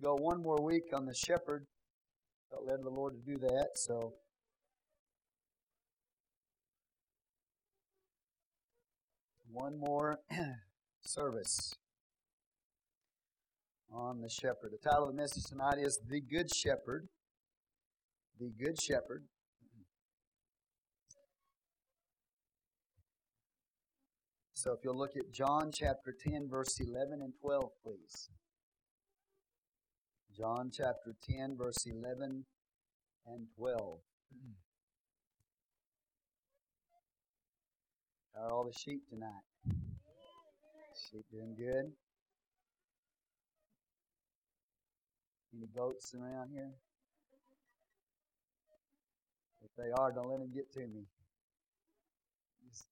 go one more week on the shepherd. Felt led the Lord to do that, so. One more service on the shepherd. The title of the message tonight is The Good Shepherd. The Good Shepherd. So if you'll look at John chapter 10, verse 11 and 12, please. John chapter 10, verse 11 and 12. How are all the sheep tonight? Sheep doing good? Any goats around here? If they are, don't let them get to me. Just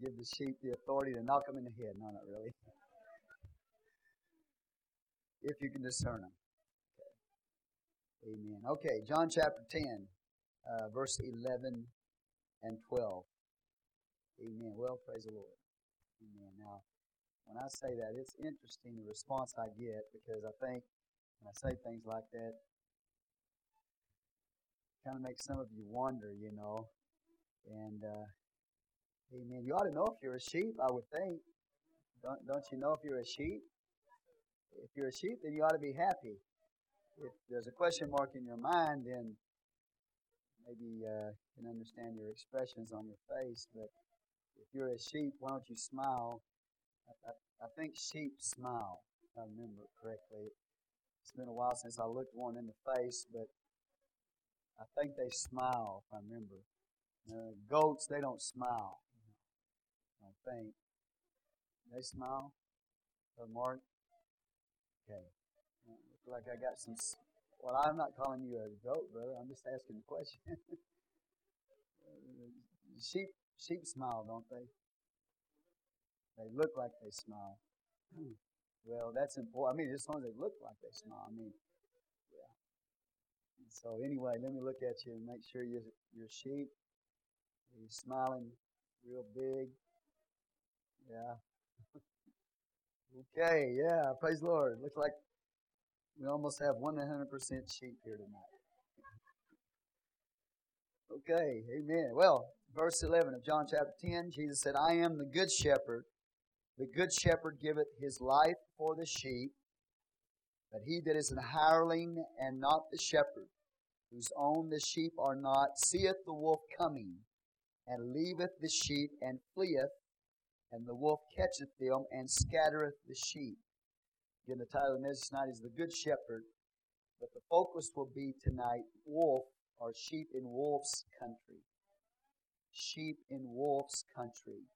give the sheep the authority to knock them in the head. No, not really. if you can discern them. Amen. Okay, John chapter 10, uh, verse 11 and 12. Amen. Well, praise the Lord. Amen. Now, when I say that, it's interesting the response I get because I think when I say things like that, kind of makes some of you wonder, you know. And, uh, amen. You ought to know if you're a sheep, I would think. Don't, don't you know if you're a sheep? If you're a sheep, then you ought to be happy if there's a question mark in your mind, then maybe uh, you can understand your expressions on your face. But if you're a sheep, why don't you smile? I, I, I think sheep smile, if I remember correctly. It's been a while since I looked one in the face, but I think they smile, if I remember. Uh, goats, they don't smile. I don't think. They smile? Mark? Okay like I got some. Well, I'm not calling you a goat, brother. I'm just asking the question. sheep, sheep smile, don't they? They look like they smile. well, that's important. I mean, as long as they look like they smile. I mean, yeah. so anyway, let me look at you and make sure you're, you're sheep. You're smiling real big. Yeah. okay, yeah. Praise the Lord. Looks like we almost have 100% sheep here tonight. Okay, amen. Well, verse 11 of John chapter 10, Jesus said, I am the good shepherd. The good shepherd giveth his life for the sheep. But he that is an hireling and not the shepherd, whose own the sheep are not, seeth the wolf coming, and leaveth the sheep, and fleeth, and the wolf catcheth them, and scattereth the sheep. Again, the title of the message tonight is The Good Shepherd, but the focus will be tonight wolf or sheep in wolf's country. Sheep in wolf's country.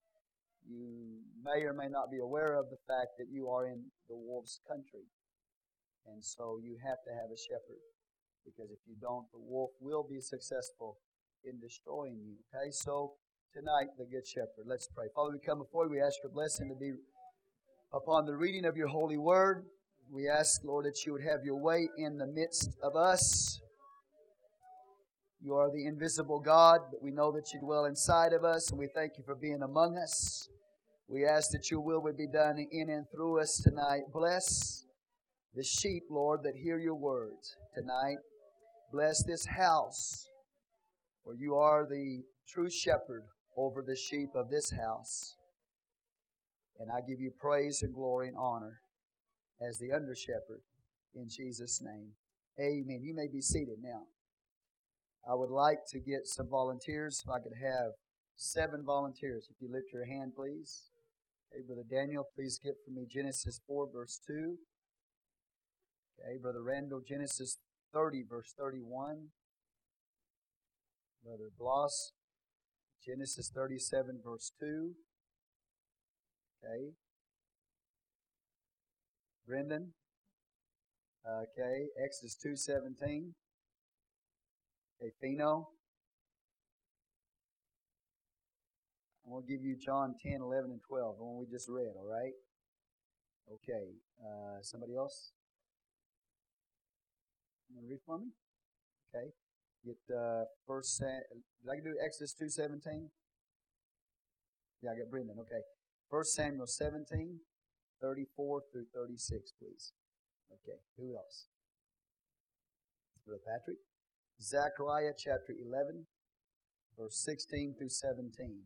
You may or may not be aware of the fact that you are in the wolf's country. And so you have to have a shepherd. Because if you don't, the wolf will be successful in destroying you. Okay, so tonight, the Good Shepherd. Let's pray. Father, we come before you. We ask your blessing to be upon the reading of your holy word. We ask, Lord, that you would have your way in the midst of us. You are the invisible God, but we know that you dwell inside of us, and we thank you for being among us. We ask that your will would be done in and through us tonight. Bless the sheep, Lord, that hear your words tonight. Bless this house, for you are the true shepherd over the sheep of this house. And I give you praise and glory and honor as the under shepherd in Jesus' name. Amen. You may be seated now. I would like to get some volunteers. If I could have seven volunteers. If you lift your hand, please. Hey, Brother Daniel, please get for me Genesis 4, verse 2. Okay, Brother Randall, Genesis 30, verse 31. Brother Bloss, Genesis 37, verse 2. Okay. Brendan. Okay. Exodus 2.17. Okay, Pheno. I'm going to give you John 10, 11, and 12, the one we just read, all right? Okay. Uh, somebody else? You want to read for me? Okay. Get uh, first. Did I do Exodus 2.17? Yeah, I got Brendan. Okay. 1 Samuel 17, 34 through 36, please. Okay, who else? Brother Patrick. Zechariah chapter 11, verse 16 through 17.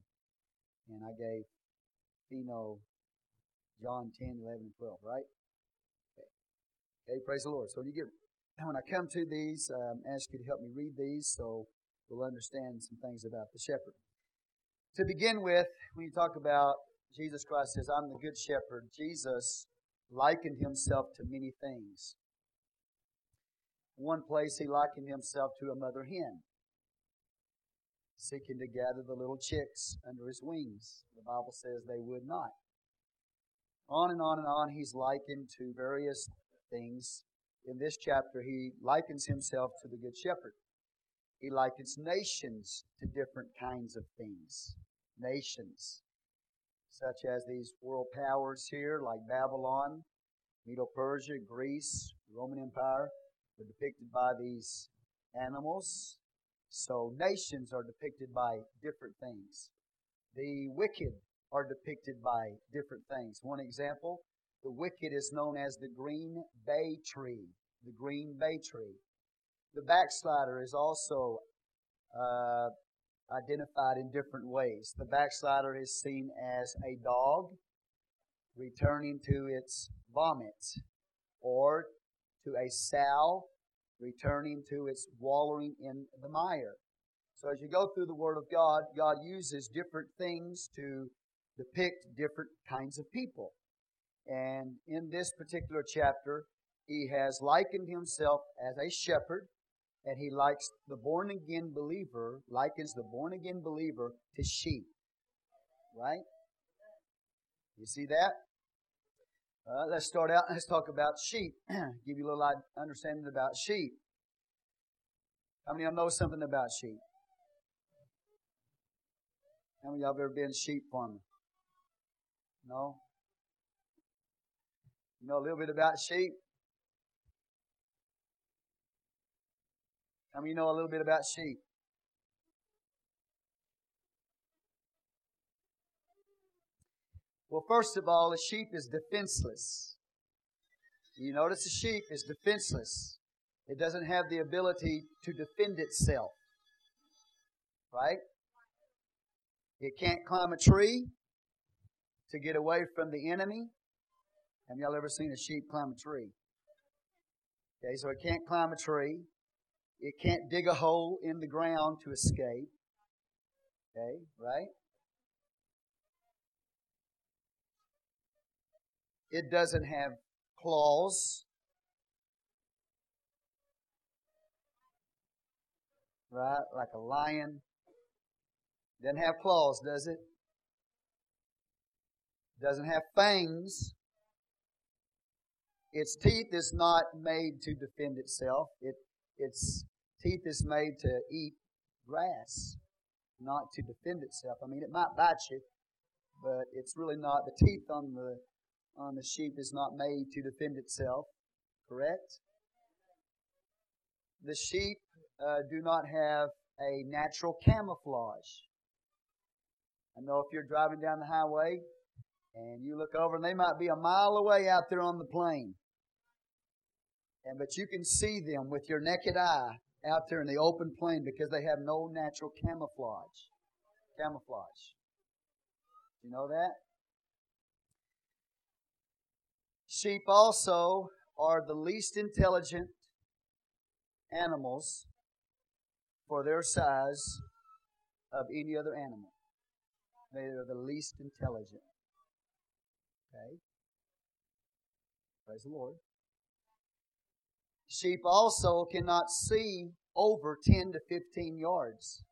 And I gave Phino John 10, 11, and 12, right? Okay. okay, praise the Lord. So when you get when I come to these, um, ask you to help me read these so we'll understand some things about the shepherd. To begin with, when you talk about Jesus Christ says, I'm the good shepherd, Jesus likened himself to many things. One place he likened himself to a mother hen, seeking to gather the little chicks under his wings. The Bible says they would not. On and on and on, he's likened to various things. In this chapter, he likens himself to the Good Shepherd. He likens nations to different kinds of things. Nations, such as these world powers here, like Babylon, Medo Persia, Greece, Roman Empire, are depicted by these animals. So nations are depicted by different things. The wicked are depicted by different things. One example, the wicked is known as the green bay tree. The green bay tree. The backslider is also uh, identified in different ways. The backslider is seen as a dog returning to its vomit, or to a sow returning to its wallowing in the mire. So as you go through the Word of God, God uses different things to depict different kinds of people. And in this particular chapter, he has likened himself as a shepherd, and he likes the born again believer, likens the born again believer to sheep. Right? You see that? Uh, let's start out. Let's talk about sheep. Give you a little understanding about sheep. How many of y'all know something about sheep? How many of y'all have ever been sheep farming? No? You know a little bit about sheep? Many know a little bit about sheep? Well, first of all, a sheep is defenseless. You notice a sheep is defenseless. It doesn't have the ability to defend itself. Right? It can't climb a tree to get away from the enemy. Have y'all ever seen a sheep climb a tree? Okay, so it can't climb a tree. It can't dig a hole in the ground to escape. Okay, right? It doesn't have claws. Right? Like a lion. Doesn't have claws, does it? Doesn't have fangs. Its teeth is not made to defend itself. It, its teeth is made to eat grass, not to defend itself. I mean, it might bite you, but it's really not. The teeth on the on the sheep is not made to defend itself. Correct? The sheep uh, do not have a natural camouflage. I know if you're driving down the highway and you look over and they might be a mile away out there on the plain. And but you can see them with your naked eye out there in the open plain because they have no natural camouflage. Camouflage. You know that? Sheep also are the least intelligent animals for their size of any other animal. They are the least intelligent. Okay? Praise the Lord. Sheep also cannot see over 10 to 15 yards.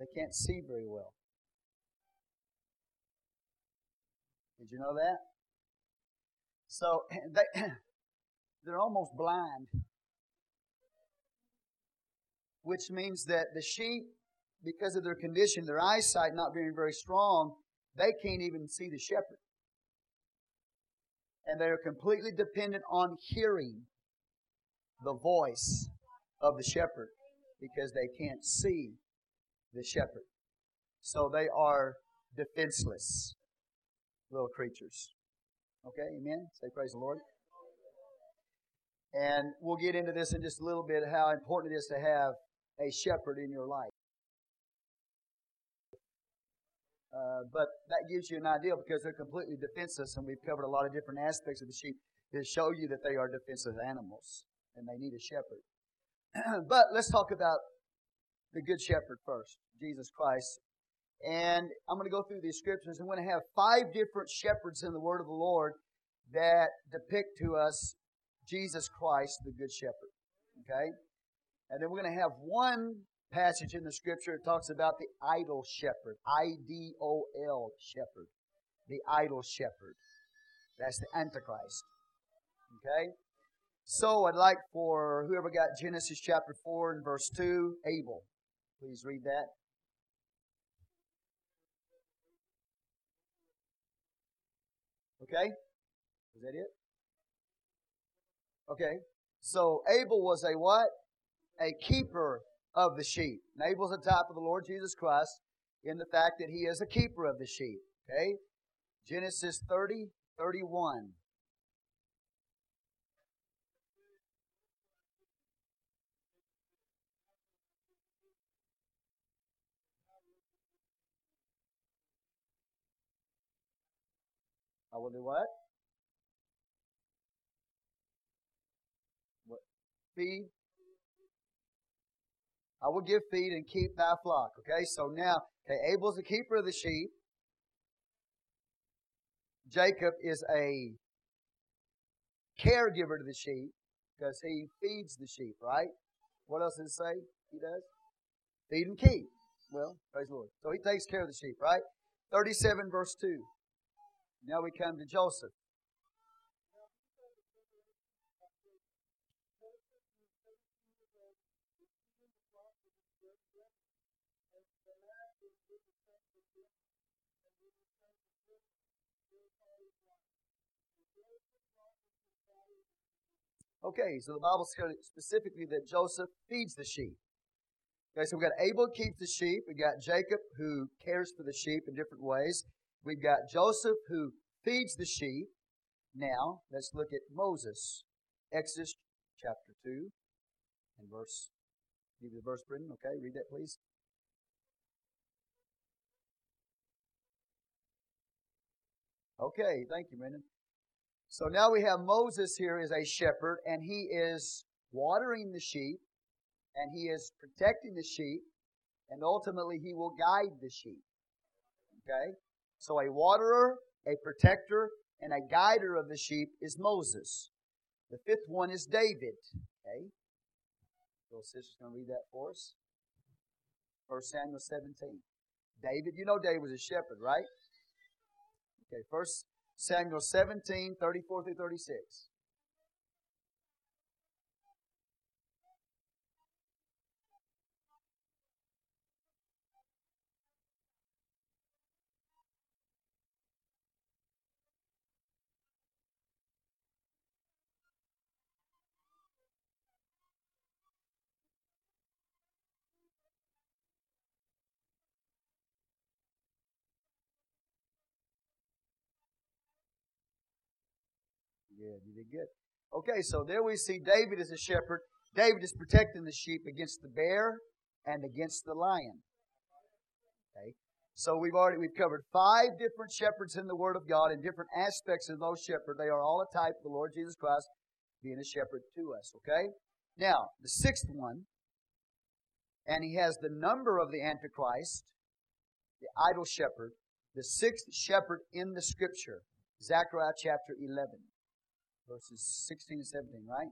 They can't see very well. Did you know that? So they, they're almost blind. Which means that the sheep, because of their condition, their eyesight not being very strong, they can't even see the shepherd. And they are completely dependent on hearing the voice of the shepherd because they can't see the shepherd. So they are defenseless little creatures. Okay, amen? Say praise the Lord. And we'll get into this in just a little bit how important it is to have a shepherd in your life. Uh, but that gives you an idea because they're completely defenseless, and we've covered a lot of different aspects of the sheep to show you that they are defensive animals and they need a shepherd. but let's talk about the Good Shepherd first, Jesus Christ. And I'm going to go through these scriptures. I'm going to have five different shepherds in the Word of the Lord that depict to us Jesus Christ, the Good Shepherd. Okay? And then we're going to have one passage in the scripture talks about the idol shepherd. I D O L shepherd. The idol shepherd. That's the Antichrist. Okay? So I'd like for whoever got Genesis chapter 4 and verse 2, Abel. Please read that. Okay? Is that it? Okay. So Abel was a what? A keeper of the sheep. And Abel's a type of the Lord Jesus Christ in the fact that he is a keeper of the sheep. Okay? Genesis 30, 31. I will do what? What? Feed. I will give feed and keep thy flock. Okay, so now, okay, Abel's the keeper of the sheep. Jacob is a caregiver to the sheep because he feeds the sheep, right? What else does it say he does? Feed and keep. Well, praise the Lord. So he takes care of the sheep, right? 37 verse 2. Now we come to Joseph. Okay, so the Bible says specifically that Joseph feeds the sheep. Okay, so we've got Abel keeps the sheep. We've got Jacob who cares for the sheep in different ways. We've got Joseph who feeds the sheep. Now, let's look at Moses. Exodus chapter 2 and verse. Give you the verse, Brendan. Okay, read that, please. Okay, thank you, Brendan. So now we have Moses here as a shepherd, and he is watering the sheep, and he is protecting the sheep, and ultimately he will guide the sheep. Okay? So a waterer, a protector, and a guider of the sheep is Moses. The fifth one is David. Okay? Little sister's going to read that for us. 1 Samuel 17. David, you know David was a shepherd, right? Okay, First Samuel 17, 34 through 36. Good. You did good. Okay, so there we see David as a shepherd. David is protecting the sheep against the bear and against the lion. Okay. So we've already we've covered five different shepherds in the Word of God and different aspects of those shepherds. They are all a type of the Lord Jesus Christ being a shepherd to us. Okay? Now, the sixth one, and he has the number of the Antichrist, the idol shepherd, the sixth shepherd in the scripture, Zechariah chapter 11 verses 16 and 17, right?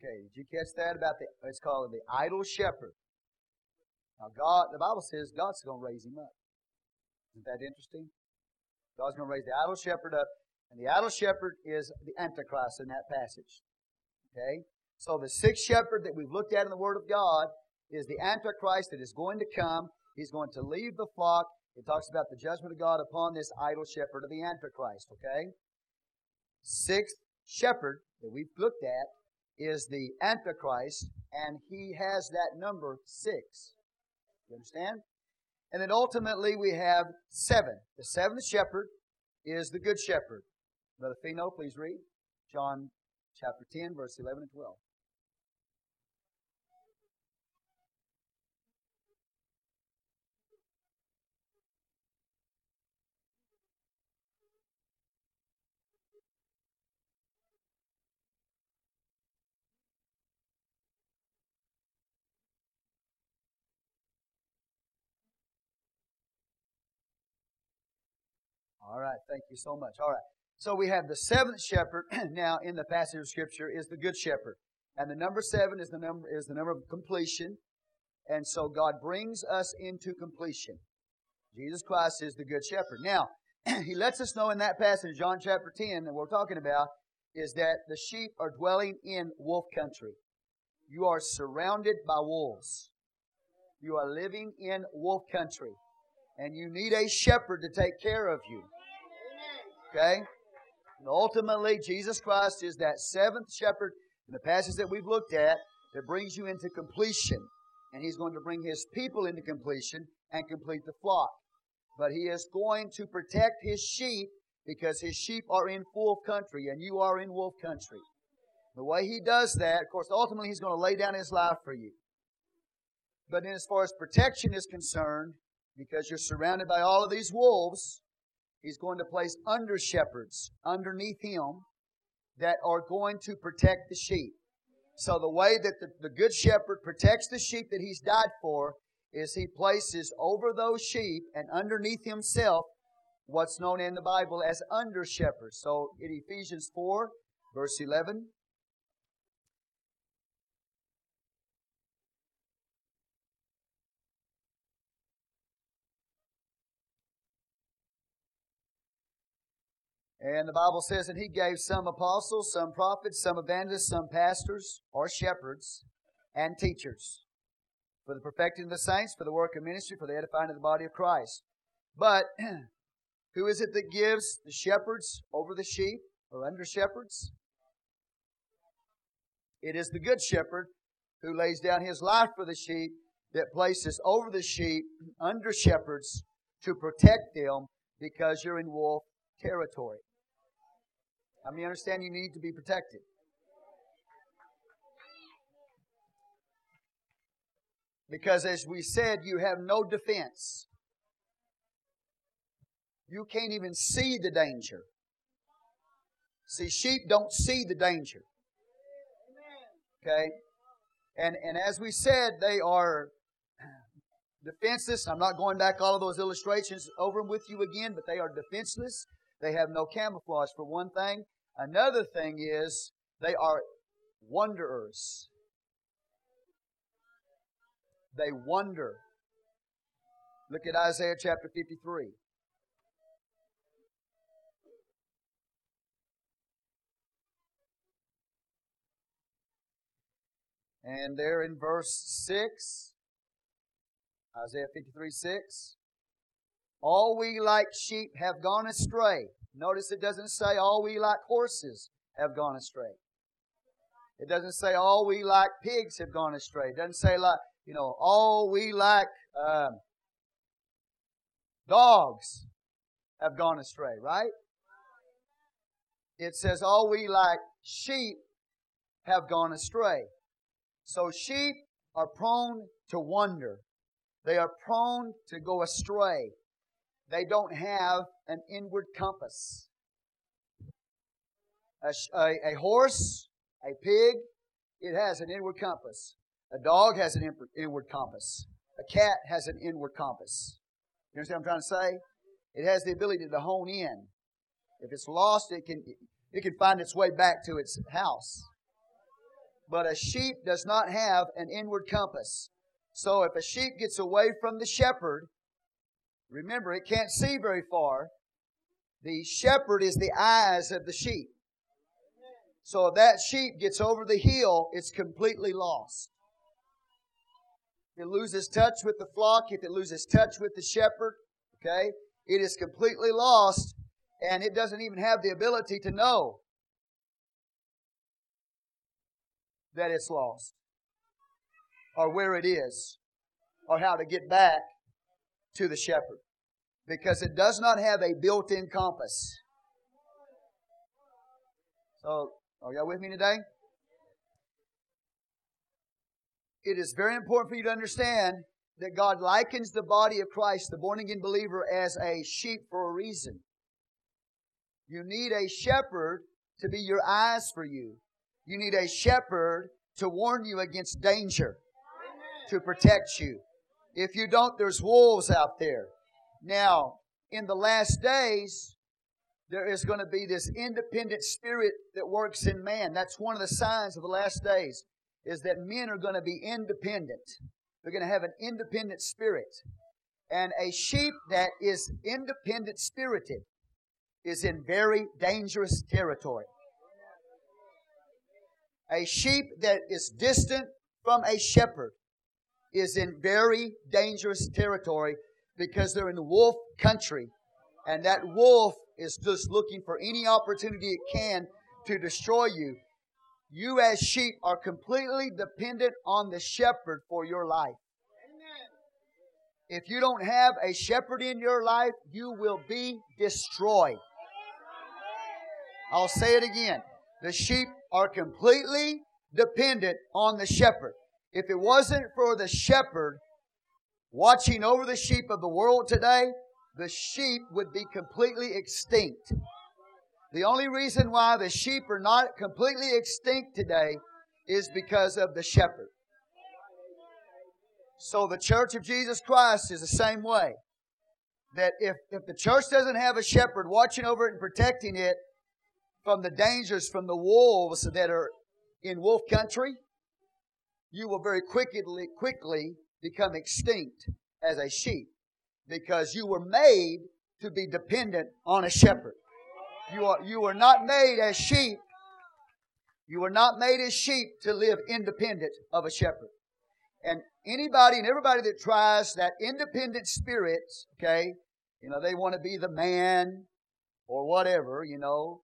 Okay, did you catch that about the? It's called the idol shepherd. Now, God, the Bible says God's going to raise him up. Isn't that interesting? God's going to raise the idol shepherd up, and the idol shepherd is the Antichrist in that passage. Okay, so the sixth shepherd that we've looked at in the Word of God is the Antichrist that is going to come. He's going to leave the flock. It talks about the judgment of God upon this idol shepherd of the Antichrist, okay? Sixth shepherd that we've looked at is the Antichrist, and he has that number six. You understand? And then ultimately we have seven. The seventh shepherd is the good shepherd. Brother Fino, please read John chapter 10, verse 11 and 12. All right, thank you so much. All right. So we have the seventh shepherd now in the passage of scripture is the good shepherd. And the number seven is the number is the number of completion. And so God brings us into completion. Jesus Christ is the good shepherd. Now, he lets us know in that passage, John chapter 10, that we're talking about, is that the sheep are dwelling in wolf country. You are surrounded by wolves. You are living in wolf country. And you need a shepherd to take care of you. Okay? And ultimately, Jesus Christ is that seventh shepherd in the passage that we've looked at that brings you into completion. And He's going to bring His people into completion and complete the flock. But He is going to protect His sheep because His sheep are in wolf country and you are in wolf country. The way He does that, of course, ultimately He's going to lay down His life for you. But as far as protection is concerned, because you're surrounded by all of these wolves, He's going to place under shepherds underneath him that are going to protect the sheep. So the way that the, the good shepherd protects the sheep that he's died for is he places over those sheep and underneath himself what's known in the Bible as under shepherds. So in Ephesians 4, verse 11, And the Bible says that he gave some apostles, some prophets, some evangelists, some pastors or shepherds and teachers for the perfecting of the saints, for the work of ministry, for the edifying of the body of Christ. But who is it that gives the shepherds over the sheep or under shepherds? It is the good shepherd who lays down his life for the sheep that places over the sheep under shepherds to protect them because you're in wolf territory. I mean, understand you need to be protected. Because as we said, you have no defense. You can't even see the danger. See, sheep don't see the danger. Okay? And, and as we said, they are defenseless. I'm not going back all of those illustrations over them with you again, but they are defenseless. They have no camouflage, for one thing. Another thing is they are wanderers. They wonder. Look at Isaiah chapter 53. And there in verse 6, Isaiah 53 6, all we like sheep have gone astray. Notice it doesn't say all we like horses have gone astray. It doesn't say all we like pigs have gone astray. It doesn't say like, you know, all we like um, dogs have gone astray, right? It says all we like sheep have gone astray. So sheep are prone to wander. They are prone to go astray. They don't have an inward compass. A, a, a, horse, a pig, it has an inward compass. A dog has an inward compass. A cat has an inward compass. You understand what I'm trying to say? It has the ability to hone in. If it's lost, it can, it can find its way back to its house. But a sheep does not have an inward compass. So if a sheep gets away from the shepherd, Remember, it can't see very far. The shepherd is the eyes of the sheep. So if that sheep gets over the hill, it's completely lost. If it loses touch with the flock, if it loses touch with the shepherd, okay, it is completely lost and it doesn't even have the ability to know that it's lost or where it is or how to get back to the shepherd because it does not have a built in compass. So, are y'all with me today? It is very important for you to understand that God likens the body of Christ, the born again believer, as a sheep for a reason. You need a shepherd to be your eyes for you. You need a shepherd to warn you against danger, to protect you. If you don't, there's wolves out there. Now, in the last days, there is going to be this independent spirit that works in man. That's one of the signs of the last days, is that men are going to be independent. They're going to have an independent spirit. And a sheep that is independent spirited is in very dangerous territory. A sheep that is distant from a shepherd is in very dangerous territory because they're in the wolf country. And that wolf is just looking for any opportunity it can to destroy you. You, as sheep, are completely dependent on the shepherd for your life. If you don't have a shepherd in your life, you will be destroyed. I'll say it again. The sheep are completely dependent on the shepherd. If it wasn't for the shepherd watching over the sheep of the world today, the sheep would be completely extinct. The only reason why the sheep are not completely extinct today is because of the shepherd. So the church of Jesus Christ is the same way. That if, if the church doesn't have a shepherd watching over it and protecting it, from the dangers from the wolves that are in wolf country, you will very quickly, quickly become extinct as a sheep because you were made to be dependent on a shepherd. You are, you were not made as sheep. You were not made as sheep to live independent of a shepherd. And anybody and everybody that tries that independent spirit, okay, you know, they want to be the man or whatever, you know,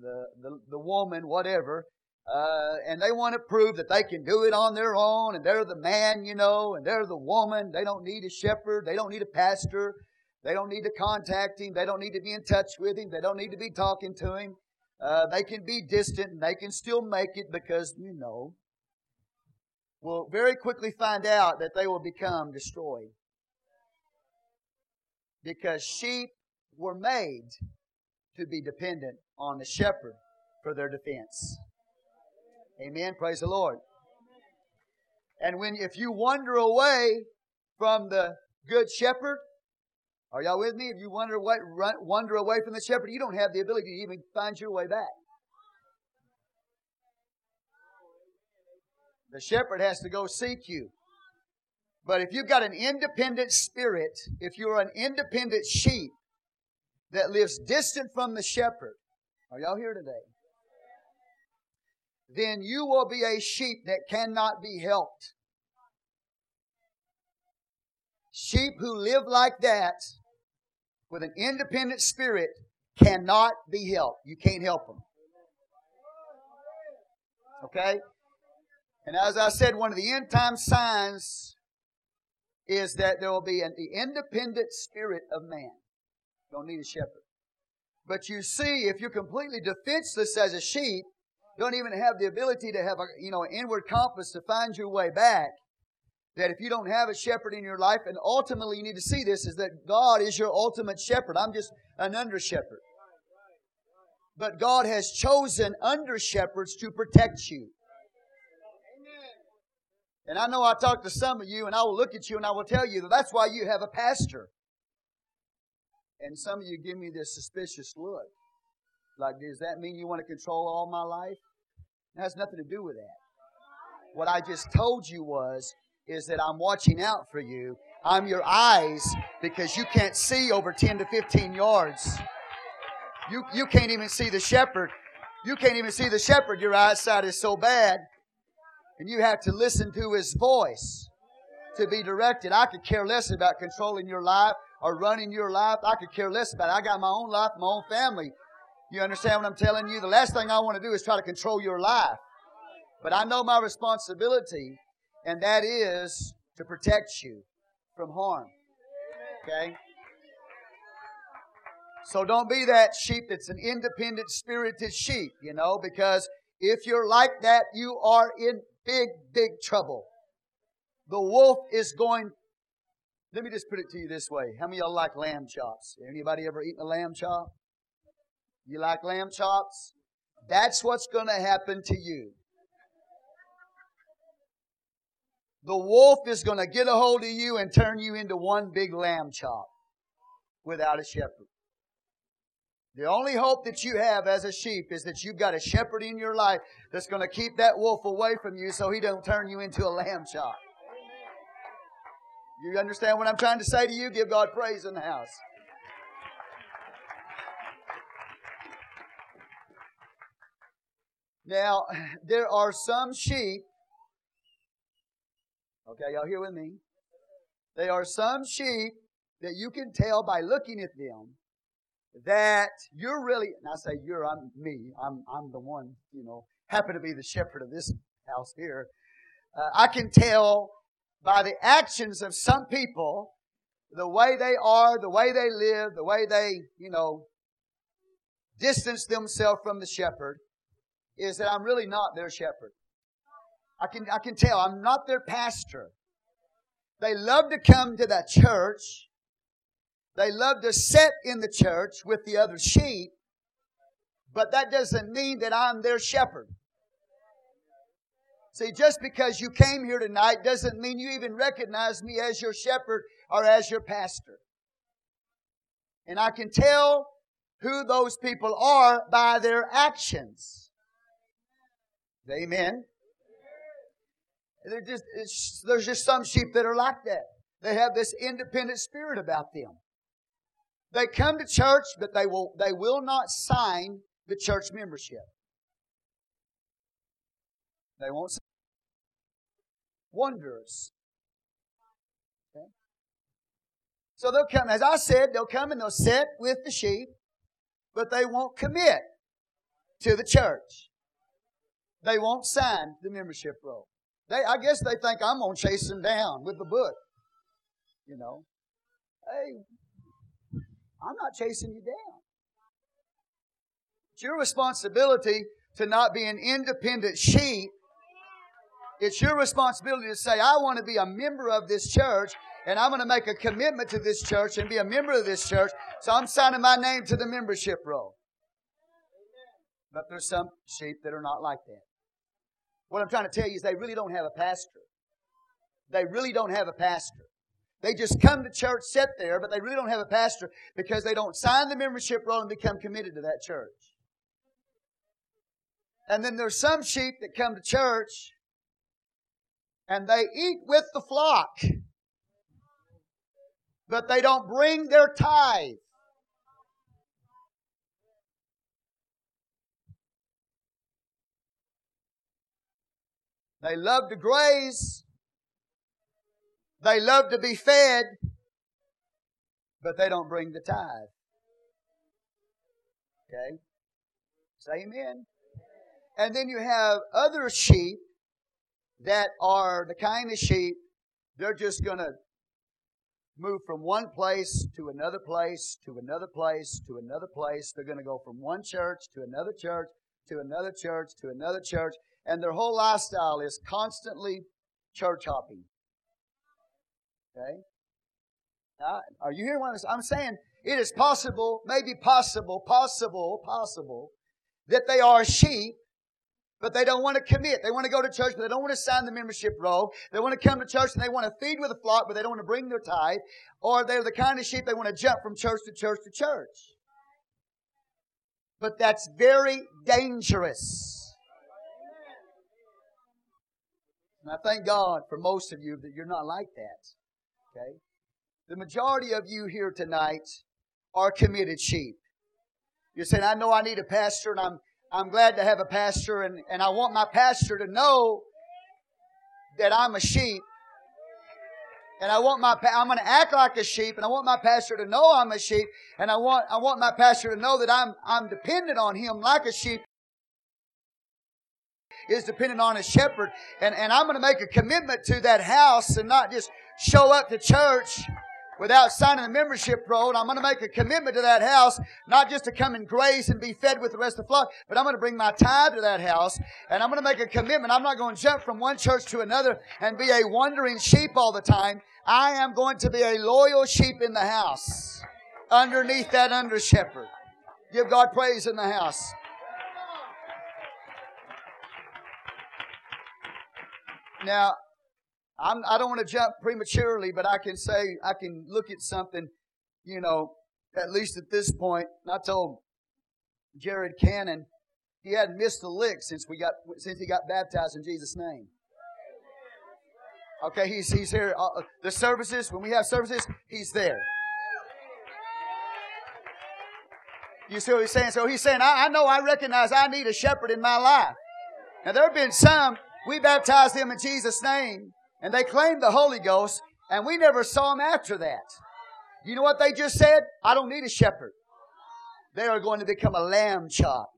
the, the, the woman, whatever, uh, and they want to prove that they can do it on their own, and they're the man, you know, and they're the woman. They don't need a shepherd. They don't need a pastor. They don't need to contact him. They don't need to be in touch with him. They don't need to be talking to him. Uh, they can be distant and they can still make it because, you know, will very quickly find out that they will become destroyed. Because sheep were made to be dependent on the shepherd for their defense. Amen. Praise the Lord. And when if you wander away from the good shepherd, are y'all with me? If you wander away, run, wander away from the shepherd, you don't have the ability to even find your way back. The shepherd has to go seek you. But if you've got an independent spirit, if you're an independent sheep that lives distant from the shepherd, are y'all here today? Then you will be a sheep that cannot be helped. Sheep who live like that with an independent spirit cannot be helped. You can't help them. Okay? And as I said, one of the end time signs is that there will be an, independent spirit of man. You don't need a shepherd. But you see, if you're completely defenseless as a sheep, don't even have the ability to have a you know inward compass to find your way back, that if you don't have a shepherd in your life, and ultimately you need to see this, is that God is your ultimate shepherd. I'm just an under shepherd. But God has chosen under shepherds to protect you. And I know I talk to some of you, and I will look at you and I will tell you that that's why you have a pastor. And some of you give me this suspicious look. Like, does that mean you want to control all my life? It has nothing to do with that. What I just told you was, is that I'm watching out for you. I'm your eyes because you can't see over 10 to 15 yards. You, you can't even see the shepherd. You can't even see the shepherd. Your eyesight is so bad. And you have to listen to his voice to be directed. I could care less about controlling your life or running your life. I could care less about it. I got my own life, my own family. You understand what I'm telling you? The last thing I want to do is try to control your life. But I know my responsibility, and that is to protect you from harm. Okay? So don't be that sheep that's an independent spirited sheep, you know, because if you're like that, you are in big, big trouble. The wolf is going. Let me just put it to you this way. How many of y'all like lamb chops? Anybody ever eaten a lamb chop? You like lamb chops? That's what's going to happen to you. The wolf is going to get a hold of you and turn you into one big lamb chop without a shepherd. The only hope that you have as a sheep is that you've got a shepherd in your life that's going to keep that wolf away from you so he don't turn you into a lamb chop. You understand what I'm trying to say to you? Give God praise in the house. Now, there are some sheep. Okay, y'all here with me? There are some sheep that you can tell by looking at them that you're really, and I say you're, I'm me, I'm, I'm the one, you know, happen to be the shepherd of this house here. Uh, I can tell by the actions of some people, the way they are, the way they live, the way they, you know, distance themselves from the shepherd, is that I'm really not their shepherd. I can, I can tell I'm not their pastor. They love to come to that church. They love to sit in the church with the other sheep, but that doesn't mean that I'm their shepherd. See, just because you came here tonight doesn't mean you even recognize me as your shepherd or as your pastor. And I can tell who those people are by their actions. Amen. Just, there's just some sheep that are like that. They have this independent spirit about them. They come to church, but they will, they will not sign the church membership. They won't sign. Wonders. Okay? So they'll come, as I said, they'll come and they'll sit with the sheep, but they won't commit to the church. They won't sign the membership roll. They, I guess they think I'm going to chase them down with the book. You know, hey, I'm not chasing you down. It's your responsibility to not be an independent sheep. It's your responsibility to say, I want to be a member of this church and I'm going to make a commitment to this church and be a member of this church. So I'm signing my name to the membership roll. But there's some sheep that are not like that. What I'm trying to tell you is they really don't have a pastor. They really don't have a pastor. They just come to church, sit there, but they really don't have a pastor because they don't sign the membership roll and become committed to that church. And then there's some sheep that come to church and they eat with the flock, but they don't bring their tithe. They love to graze, they love to be fed, but they don't bring the tithe. Okay? Say amen. And then you have other sheep that are the kind of sheep, they're just going to move from one place to another place, to another place, to another place. They're going to go from one church to another church, to another church, to another church. And their whole lifestyle is constantly church hopping. Okay? Now, are you hearing what I'm saying? It is possible, maybe possible, possible, possible, that they are sheep, but they don't want to commit. They want to go to church, but they don't want to sign the membership roll. They want to come to church and they want to feed with the flock, but they don't want to bring their tithe. Or they're the kind of sheep they want to jump from church to church to church. But that's very dangerous. And I thank God for most of you that you're not like that. Okay? The majority of you here tonight are committed sheep. You're saying, I know I need a pastor and I'm, I'm glad to have a pastor and, and I want my pastor to know that I'm a sheep. And I want my, I'm going to act like a sheep and I want my pastor to know I'm a sheep and I want, I want my pastor to know that I'm, I'm dependent on him like a sheep is dependent on a shepherd. And, and I'm going to make a commitment to that house and not just show up to church without signing a membership roll. I'm going to make a commitment to that house, not just to come and grace and be fed with the rest of the flock, but I'm going to bring my tithe to that house. And I'm going to make a commitment. I'm not going to jump from one church to another and be a wandering sheep all the time. I am going to be a loyal sheep in the house underneath that under shepherd. Give God praise in the house. Now, I'm, I do not want to jump prematurely, but I can say, I can look at something, you know, at least at this point. I told Jared Cannon, he hadn't missed a lick since we got, since he got baptized in Jesus' name. Okay, he's, he's here. Uh, the services, when we have services, he's there. You see what he's saying? So he's saying, I, I know, I recognize I need a shepherd in my life. Now, there have been some, we baptized them in Jesus' name, and they claimed the Holy Ghost, and we never saw them after that. You know what they just said? I don't need a shepherd. They are going to become a lamb chop.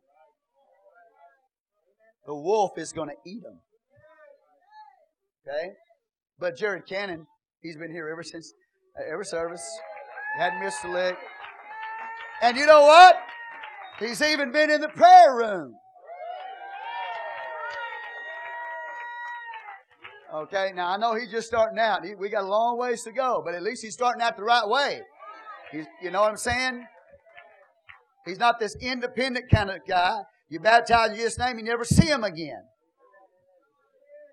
The wolf is going to eat them. Okay? But Jared Cannon, he's been here ever since, uh, every service. Hadn't missed a lick. And you know what? He's even been in the prayer room. Okay, now I know he's just starting out. He, we got a long ways to go, but at least he's starting out the right way. He's, you know what I'm saying? He's not this independent kind of guy. You baptize in Jesus' name, you never see him again.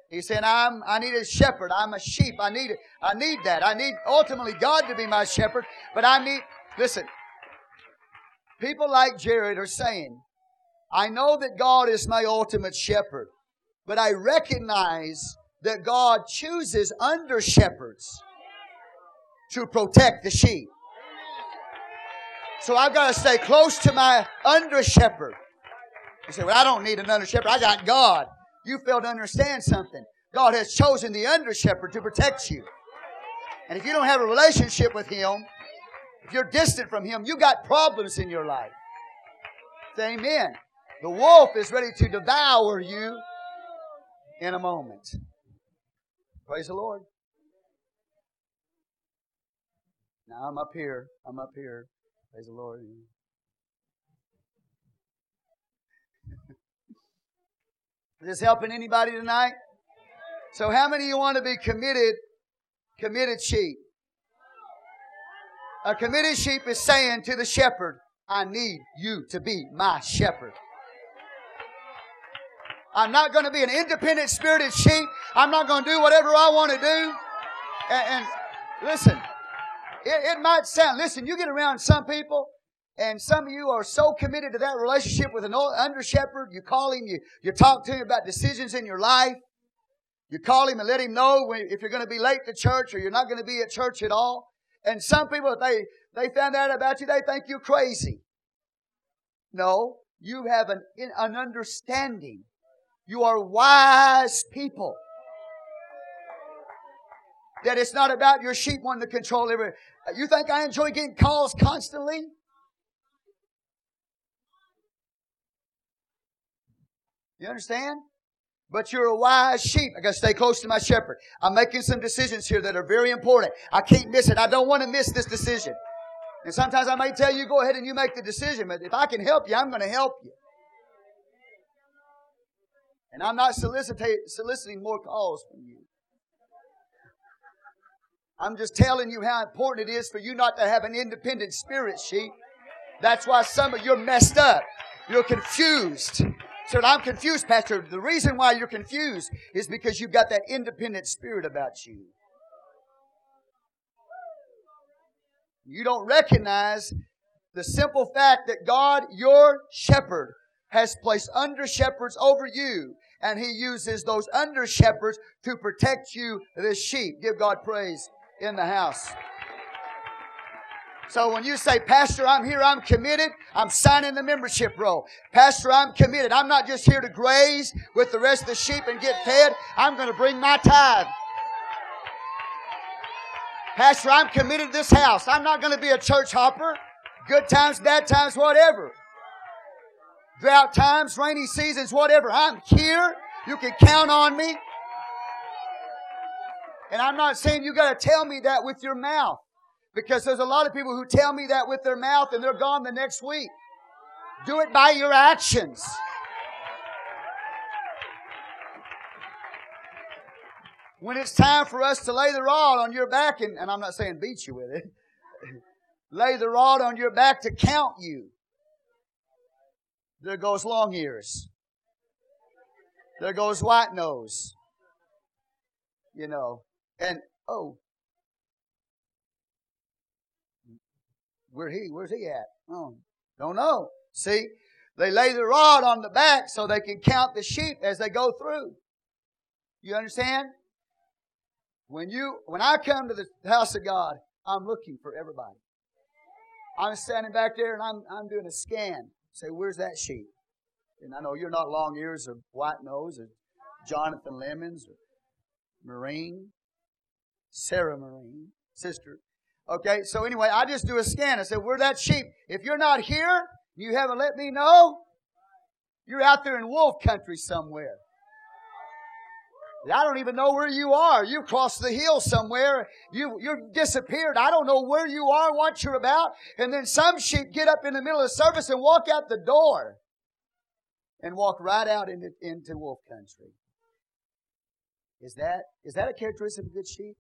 He said, I'm, I need a shepherd. I'm a sheep. I need. I need that. I need ultimately God to be my shepherd. But I need, listen, people like Jared are saying, I know that God is my ultimate shepherd, but I recognize that God chooses under shepherds to protect the sheep. So I've got to stay close to my under shepherd. You say, Well, I don't need an under shepherd. I got God. You fail to understand something. God has chosen the under shepherd to protect you. And if you don't have a relationship with Him, if you're distant from Him, you got problems in your life. Say amen. The wolf is ready to devour you in a moment. Praise the Lord. Now I'm up here. I'm up here. Praise the Lord. Is this helping anybody tonight? So how many of you want to be committed, committed sheep? A committed sheep is saying to the shepherd, I need you to be my shepherd. I'm not going to be an independent spirited sheep. I'm not going to do whatever I want to do. And, and listen, it, it might sound, listen, you get around some people, and some of you are so committed to that relationship with an under shepherd, you call him, you, you talk to him about decisions in your life. You call him and let him know if you're going to be late to church or you're not going to be at church at all. And some people, they, they found out about you, they think you're crazy. No, you have an, an understanding you are wise people. That it's not about your sheep wanting to control everything. You think I enjoy getting calls constantly? You understand? But you're a wise sheep. I gotta stay close to my shepherd. I'm making some decisions here that are very important. I can't miss it. I don't want to miss this decision. And sometimes I may tell you, go ahead and you make the decision, but if I can help you, I'm going to help you. And I'm not soliciting more calls from you. I'm just telling you how important it is for you not to have an independent spirit, sheep. That's why some of you're messed up. You're confused. So I'm confused, Pastor. The reason why you're confused is because you've got that independent spirit about you. You don't recognize the simple fact that God, your shepherd, has placed under shepherds over you and he uses those under shepherds to protect you, the sheep. Give God praise in the house. So when you say, Pastor, I'm here, I'm committed, I'm signing the membership roll. Pastor, I'm committed. I'm not just here to graze with the rest of the sheep and get fed. I'm going to bring my tithe. Pastor, I'm committed to this house. I'm not going to be a church hopper. Good times, bad times, whatever. Drought times, rainy seasons, whatever. I'm here. You can count on me. And I'm not saying you got to tell me that with your mouth. Because there's a lot of people who tell me that with their mouth and they're gone the next week. Do it by your actions. When it's time for us to lay the rod on your back, and, and I'm not saying beat you with it, lay the rod on your back to count you. There goes long ears. There goes white nose. You know, and oh, where he? Where's he at? Oh, don't know. See, they lay the rod on the back so they can count the sheep as they go through. You understand? When you, when I come to the house of God, I'm looking for everybody. I'm standing back there and I'm, I'm doing a scan. Say, where's that sheep? And I know you're not long ears or white nose or Jonathan Lemons or Marine, Sarah Marine, sister. Okay, so anyway, I just do a scan. I said, where that sheep? If you're not here, you haven't let me know, you're out there in wolf country somewhere. I don't even know where you are. You crossed the hill somewhere. You, you've disappeared. I don't know where you are, what you're about. And then some sheep get up in the middle of the service and walk out the door and walk right out into, into wolf country. Is that, is that a characteristic of good sheep?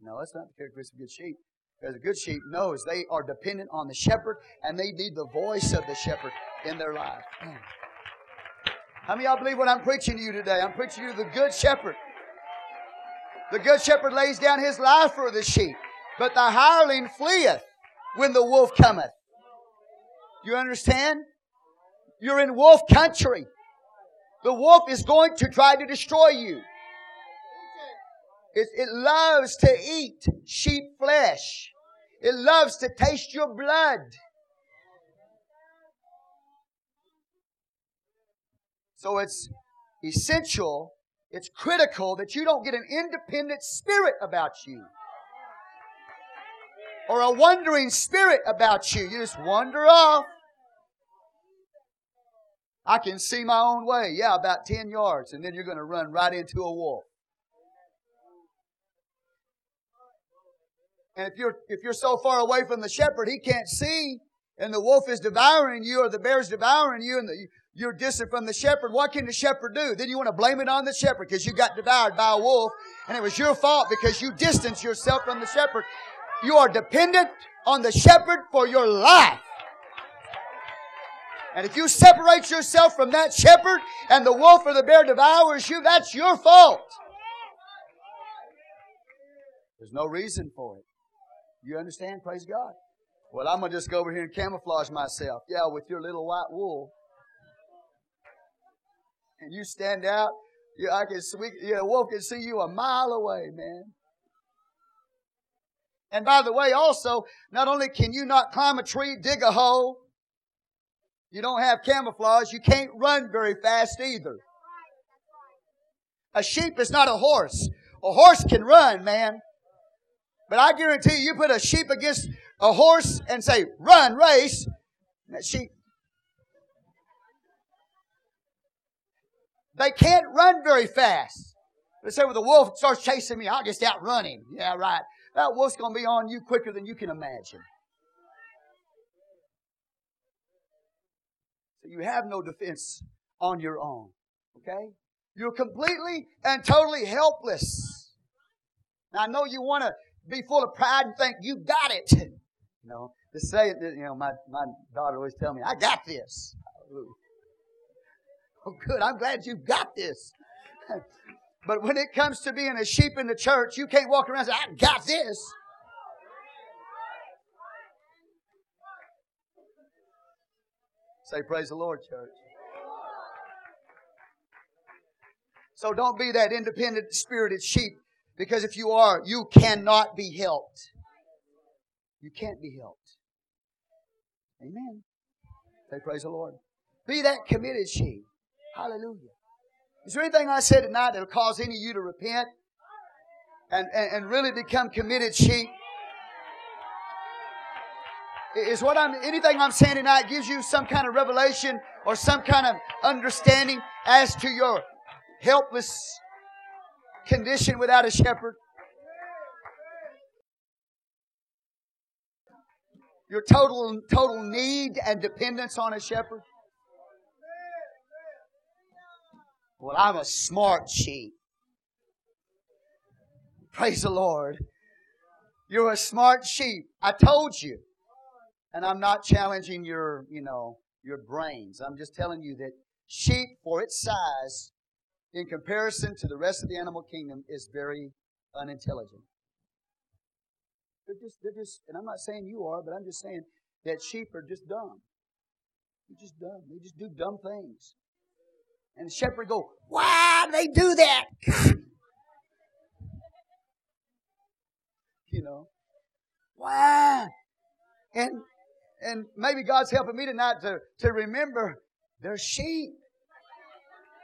No, that's not the characteristic of good sheep. Because a good sheep knows they are dependent on the shepherd and they need the voice of the shepherd in their life. How many y'all believe what I'm preaching to you today? I'm preaching to you the good shepherd. The good shepherd lays down his life for the sheep, but the hireling fleeth when the wolf cometh. You understand? You're in wolf country. The wolf is going to try to destroy you. It, it loves to eat sheep flesh. It loves to taste your blood. So it's essential, it's critical that you don't get an independent spirit about you. Or a wandering spirit about you. You just wander off. I can see my own way. Yeah, about 10 yards. And then you're going to run right into a wolf. And if you're, if you're so far away from the shepherd, he can't see, and the wolf is devouring you, or the bear's devouring you, and the, you're distant from the shepherd, what can the shepherd do? Then you want to blame it on the shepherd because you got devoured by a wolf, and it was your fault because you distanced yourself from the shepherd. You are dependent on the shepherd for your life. And if you separate yourself from that shepherd and the wolf or the bear devours you, that's your fault. There's no reason for it. You understand? Praise God. Well, I'm going to just go over here and camouflage myself. Yeah, with your little white wool. And you stand out. Yeah, I can we, yeah, wolf can see you a mile away, man. And by the way, also, not only can you not climb a tree, dig a hole, you don't have camouflage, you can't run very fast either. A sheep is not a horse. A horse can run, man. But I guarantee you, you put a sheep against a horse and say, run, race, that sheep. They can't run very fast. Let's say, well, the wolf starts chasing me, I'll just outrun him. Yeah, right. That wolf's going to be on you quicker than you can imagine. So you have no defense on your own. Okay? You're completely and totally helpless. Now, I know you want to be full of pride and think you got it. You know, to say it, you know, my, my daughter always tell me, I got this. Hallelujah. Oh, good. I'm glad you've got this. but when it comes to being a sheep in the church, you can't walk around and say, I got this. Say, Praise the Lord, church. So don't be that independent spirited sheep because if you are, you cannot be helped. You can't be helped. Amen. Say, praise the Lord. Be that committed sheep. Hallelujah. Is there anything I said tonight that'll cause any of you to repent and, and, and really become committed sheep. Is what I'm, anything I'm saying tonight gives you some kind of revelation or some kind of understanding as to your helpless condition without a shepherd? Your total, total need and dependence on a shepherd? Well, I'm a smart sheep. Praise the Lord. You're a smart sheep. I told you. And I'm not challenging your, you know, your brains. I'm just telling you that sheep, for its size, in comparison to the rest of the animal kingdom, is very unintelligent. They're just, they're just, and I'm not saying you are, but I'm just saying that sheep are just dumb. They're just dumb. They just do dumb things. And the shepherd go, why do they do that? you know, why? And and maybe God's helping me tonight to, to remember they're sheep.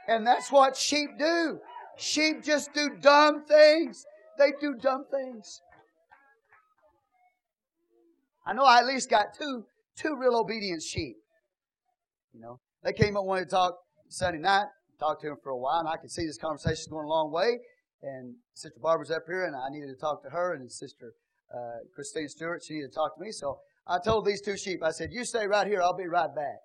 And that's what sheep do. Sheep just do dumb things. They do dumb things. I know I at least got two, two real obedient sheep. You know, they came up wanted to talk Sunday night, talked to him for a while, and I could see this conversation going a long way. And Sister Barbara's up here, and I needed to talk to her, and Sister uh, Christine Stewart, she needed to talk to me. So I told these two sheep, I said, You stay right here, I'll be right back.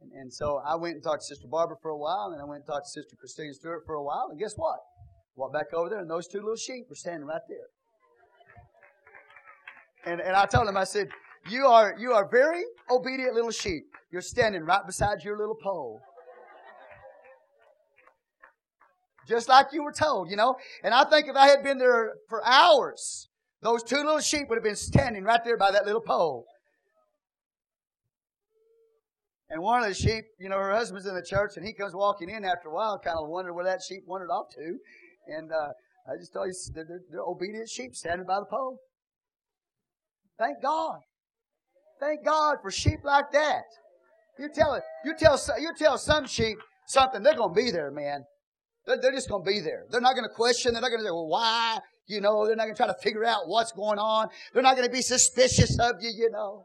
And, and so I went and talked to Sister Barbara for a while, and I went and talked to Sister Christine Stewart for a while, and guess what? Walked back over there, and those two little sheep were standing right there. And, and I told them, I said, you are, you are very obedient little sheep. You're standing right beside your little pole. Just like you were told, you know. And I think if I had been there for hours, those two little sheep would have been standing right there by that little pole. And one of the sheep, you know, her husband's in the church, and he comes walking in after a while, kind of wondering where that sheep wandered off to. And uh, I just tell you, they're, they're, they're obedient sheep standing by the pole. Thank God. Thank God for sheep like that. You tell it. You tell. You tell some sheep something. They're going to be there, man. They're, just going to be there. They're not going to question. They're not going to say, "Well, why?" You know, they're not going to try to figure out what's going on. They're not going to be suspicious of you, you know.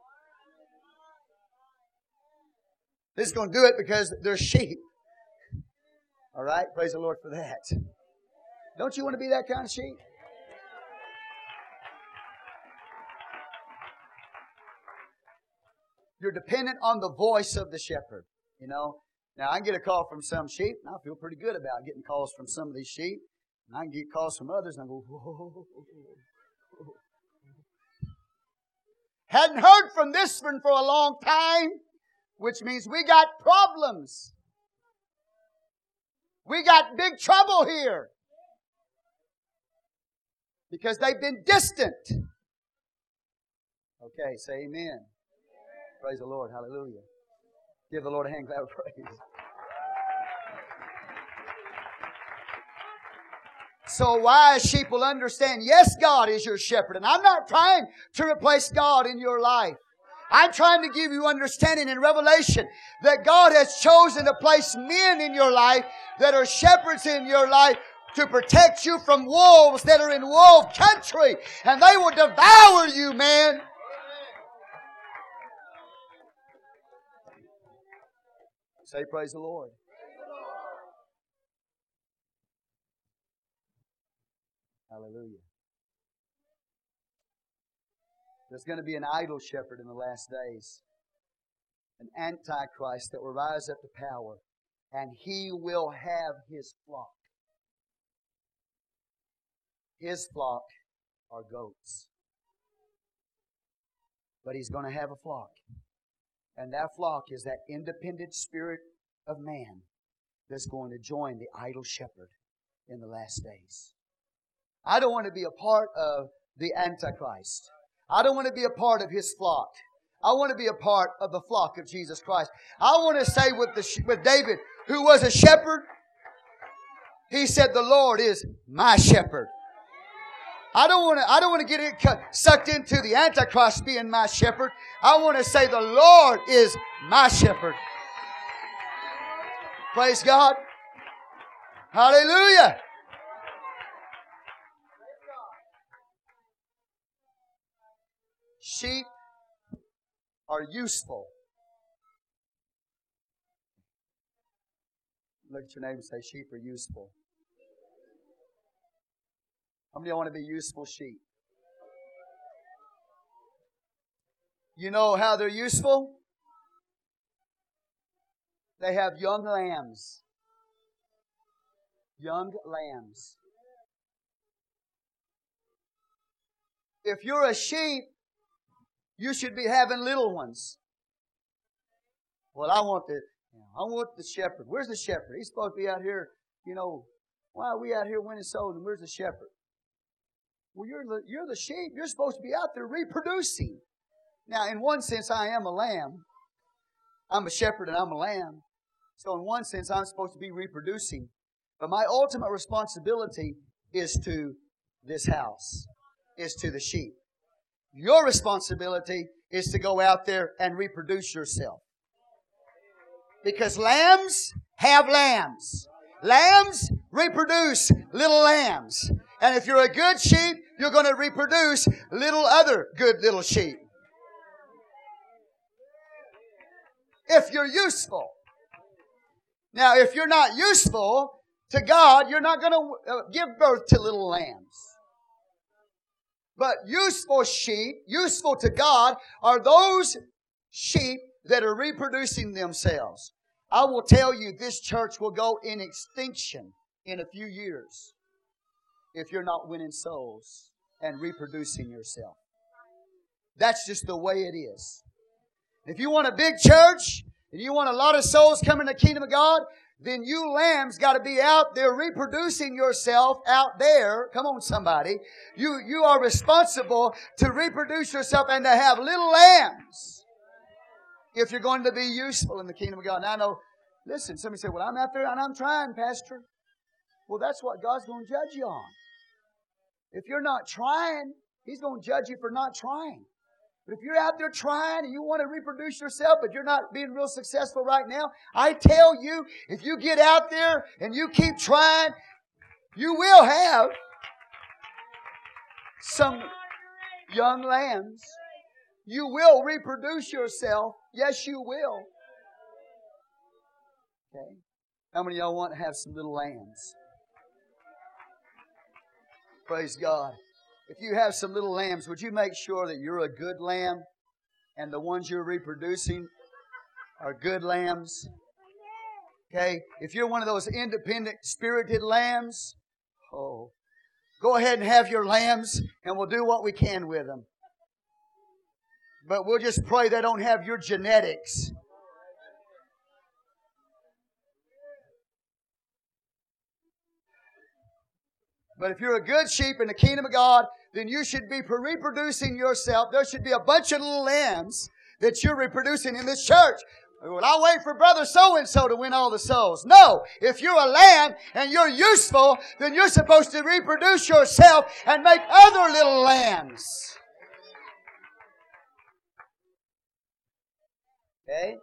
They're just going to do it because they're sheep. All right? Praise the Lord for that. Don't you want to be that kind of sheep? You're dependent on the voice of the shepherd, you know. Now, I get a call from some sheep, and I feel pretty good about getting calls from some of these sheep. And I can get calls from others, and I go, whoa. Hadn't heard from this one for a long time, which means we got problems. We got big trouble here. Because they've been distant. Okay, say amen. Praise the Lord. Hallelujah. Give the Lord a hand clap of praise. So wise sheep will understand, yes, God is your shepherd. And I'm not trying to replace God in your life. I'm trying to give you understanding and revelation that God has chosen to place men in your life that are shepherds in your life to protect you from wolves that are in wolf country. And they will devour you, man. Say, Praise the Lord. Hallelujah. There's going to be an idol shepherd in the last days, an antichrist that will rise up to power, and he will have his flock. His flock are goats. But he's going to have a flock. And that flock is that independent spirit of man that's going to join the idol shepherd in the last days. I don't want to be a part of the Antichrist. I don't want to be a part of his flock. I want to be a part of the flock of Jesus Christ. I want to say with, the, with David, who was a shepherd, he said, The Lord is my shepherd. I don't want to. I don't want to get sucked into the Antichrist being my shepherd. I want to say the Lord is my shepherd. Praise God. Hallelujah. Sheep are useful. Look at your neighbor and say, Sheep are useful. How many want to be useful sheep? You know how they're useful? They have young lambs. Young lambs. If you're a sheep, you should be having little ones. Well, I want the I want the shepherd. Where's the shepherd? He's supposed to be out here, you know. Why are we out here winning souls and where's the shepherd? Well, you're the, you're the sheep. You're supposed to be out there reproducing. Now, in one sense, I am a lamb. I'm a shepherd and I'm a lamb. So, in one sense, I'm supposed to be reproducing. But my ultimate responsibility is to this house, is to the sheep. Your responsibility is to go out there and reproduce yourself. Because lambs have lambs. Lambs reproduce little lambs. And if you're a good sheep, you're going to reproduce little other good little sheep. If you're useful. Now, if you're not useful to God, you're not going to uh, give birth to little lambs. But useful sheep, useful to God, are those sheep that are reproducing themselves. I will tell you, this church will go in extinction in a few years if you're not winning souls and reproducing yourself. That's just the way it is. If you want a big church and you want a lot of souls coming to the kingdom of God, then you lambs got to be out there reproducing yourself out there. Come on, somebody. You, you are responsible to reproduce yourself and to have little lambs if you're going to be useful in the kingdom of God. Now, I know, listen, somebody said, well, I'm out there and I'm trying, Pastor. Well, that's what God's going to judge you on. If you're not trying, He's going to judge you for not trying. But if you're out there trying and you want to reproduce yourself, but you're not being real successful right now, I tell you, if you get out there and you keep trying, you will have some young lambs. You will reproduce yourself. Yes, you will. Okay. How many of y'all want to have some little lambs? Praise God if you have some little lambs, would you make sure that you're a good lamb and the ones you're reproducing are good lambs? Okay? If you're one of those independent, spirited lambs, oh, go ahead and have your lambs and we'll do what we can with them. But we'll just pray they don't have your genetics. But if you're a good sheep in the kingdom of God, then you should be reproducing yourself. There should be a bunch of little lambs that you're reproducing in this church. Well, I'll wait for brother so and so to win all the souls. No. If you're a lamb and you're useful, then you're supposed to reproduce yourself and make other little lambs. Okay?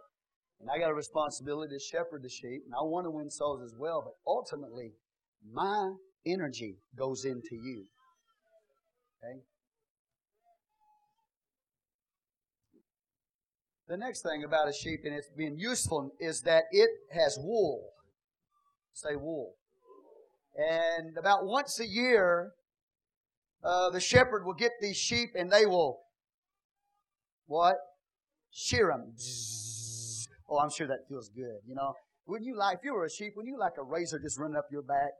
And I got a responsibility to shepherd the sheep, and I want to win souls as well, but ultimately, my energy goes into you. Okay? The next thing about a sheep and it's being useful is that it has wool. Say wool. And about once a year, uh, the shepherd will get these sheep and they will what? Shear them. Oh, I'm sure that feels good. You know, wouldn't you like if you were a sheep? Wouldn't you like a razor just running up your back?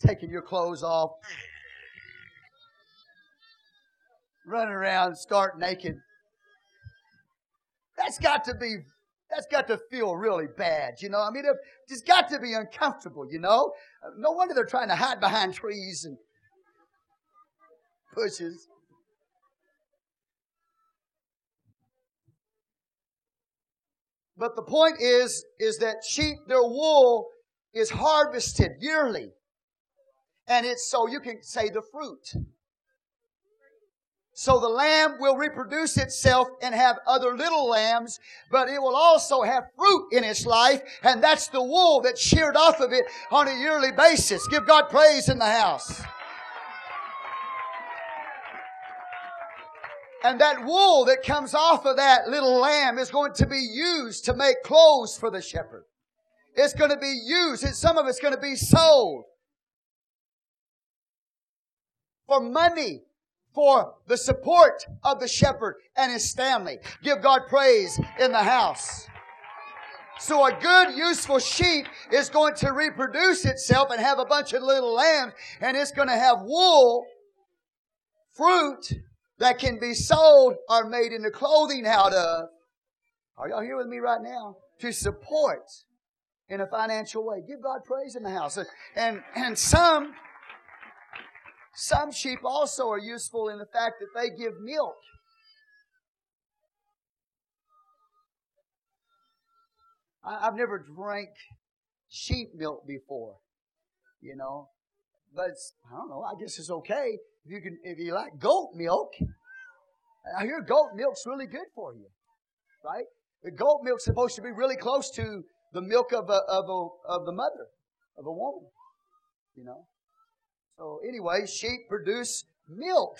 Taking your clothes off, running around stark naked. That's got to be, that's got to feel really bad, you know. I mean, it's got to be uncomfortable, you know. No wonder they're trying to hide behind trees and bushes. But the point is, is that sheep, their wool is harvested yearly. And it's so you can say the fruit. So the lamb will reproduce itself and have other little lambs, but it will also have fruit in its life, and that's the wool that's sheared off of it on a yearly basis. Give God praise in the house. And that wool that comes off of that little lamb is going to be used to make clothes for the shepherd. It's going to be used. some of it's going to be sold for money for the support of the shepherd and his family. Give God praise in the house. So a good, useful sheep is going to reproduce itself and have a bunch of little lambs, and it's going to have wool, fruit that can be sold or made into clothing out of. Are y'all here with me right now? To support in a financial way. Give God praise in the house. And, and some, some sheep also are useful in the fact that they give milk. I, have never drank sheep milk before, you know, but I don't know. I guess it's okay if you can if you like goat milk. I hear goat milk's really good for you, right? The goat milk's supposed to be really close to the milk of a, of a, of the mother of a woman, you know. So anyway, sheep produce milk.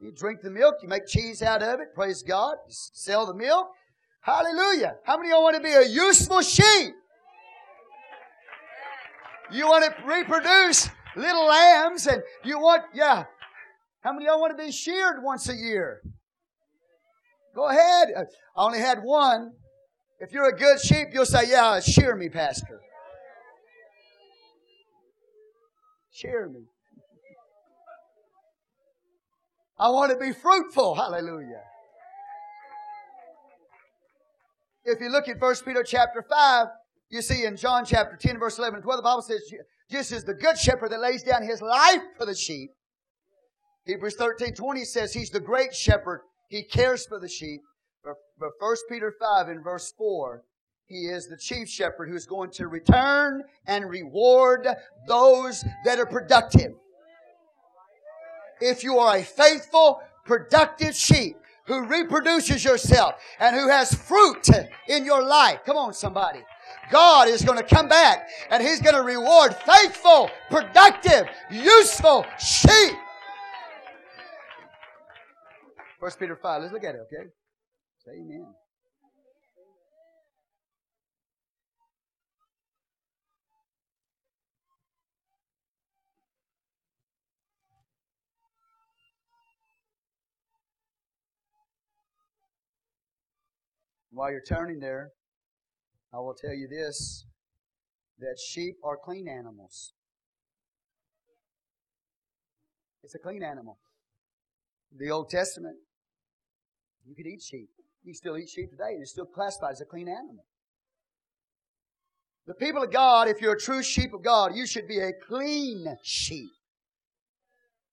You drink the milk, you make cheese out of it. Praise God. You sell the milk. Hallelujah. How many of you want to be a useful sheep? You want to reproduce little lambs and you want, yeah. How many of y'all want to be sheared once a year? Go ahead. I only had one. If you're a good sheep, you'll say, yeah, shear me, pastor. Shear me. I want to be fruitful. Hallelujah. If you look at 1 Peter chapter 5, you see in John chapter 10, verse 11 and 12, the Bible says, just as the good shepherd that lays down his life for the sheep. Hebrews 13, 20 says he's the great shepherd. He cares for the sheep. But 1 Peter 5 in verse 4, he is the chief shepherd who's going to return and reward those that are productive. If you are a faithful, productive sheep, who reproduces yourself and who has fruit in your life. Come on, somebody. God is going to come back and He's going to reward faithful, productive, useful sheep. First Peter 5. Let's look at it, okay? Say amen. While you're turning there, I will tell you this that sheep are clean animals. It's a clean animal. The Old Testament, you could eat sheep. You still eat sheep today, and it's still classified as a clean animal. The people of God, if you're a true sheep of God, you should be a clean sheep.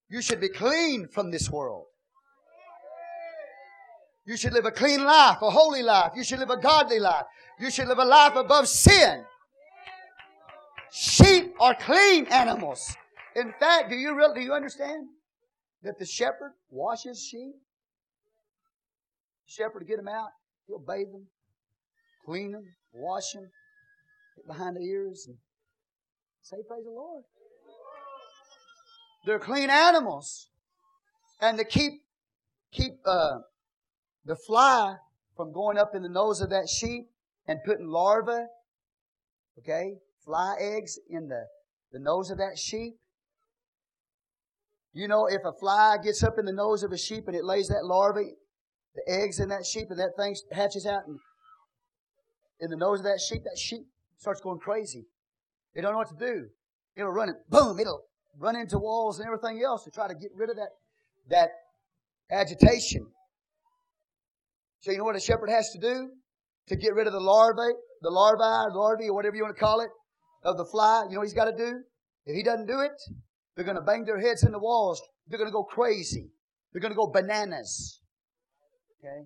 You should be clean from this world. You should live a clean life, a holy life. You should live a godly life. You should live a life above sin. Sheep are clean animals. In fact, do you really, do you understand that the shepherd washes sheep? Shepherd to get them out, he'll bathe them, clean them, wash them, get behind the ears, and say, "Praise the Lord." They're clean animals, and to keep keep uh, the fly from going up in the nose of that sheep and putting larvae, okay, fly eggs in the, the nose of that sheep. You know, if a fly gets up in the nose of a sheep and it lays that larvae, the eggs in that sheep, and that thing hatches out and in the nose of that sheep, that sheep starts going crazy. They don't know what to do. It'll run it, boom, it'll run into walls and everything else to try to get rid of that, that agitation. So you know what a shepherd has to do to get rid of the larvae, the larvae, larvae, or whatever you want to call it, of the fly? You know what he's got to do? If he doesn't do it, they're going to bang their heads in the walls. They're going to go crazy. They're going to go bananas. Okay?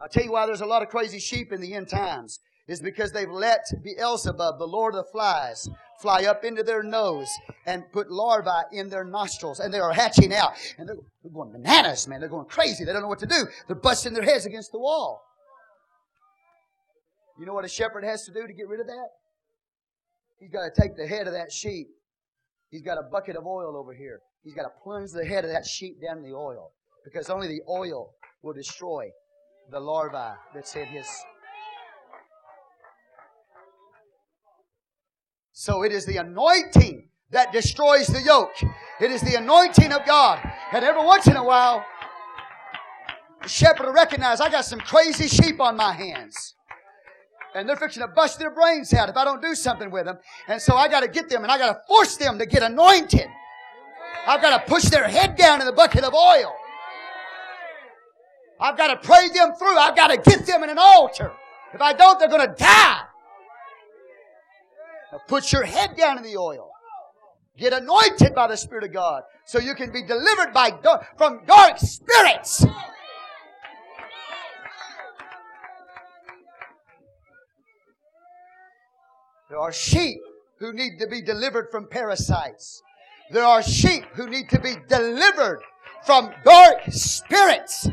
I'll tell you why there's a lot of crazy sheep in the end times. Is because they've let Beelzebub, the Lord of the Flies, fly up into their nose and put larvae in their nostrils, and they are hatching out. And they're, going bananas, man. They're going crazy. They don't know what to do. They're busting their heads against the wall. You know what a shepherd has to do to get rid of that? He's got to take the head of that sheep. He's got a bucket of oil over here. He's got to plunge the head of that sheep down in the oil. Because only the oil will destroy the larvae that's in his. So it is the anointing that destroys the yoke. It is the anointing of God. And every once in a while, the shepherd will recognize I got some crazy sheep on my hands. And they're fixing to bust their brains out if I don't do something with them. And so I got to get them and I got to force them to get anointed. I've got to push their head down in the bucket of oil. I've got to pray them through. I've got to get them in an altar. If I don't, they're going to die. Put your head down in the oil. Get anointed by the Spirit of God so you can be delivered by from dark spirits. There are sheep who need to be delivered from parasites. There are sheep who need to be delivered from dark spirits.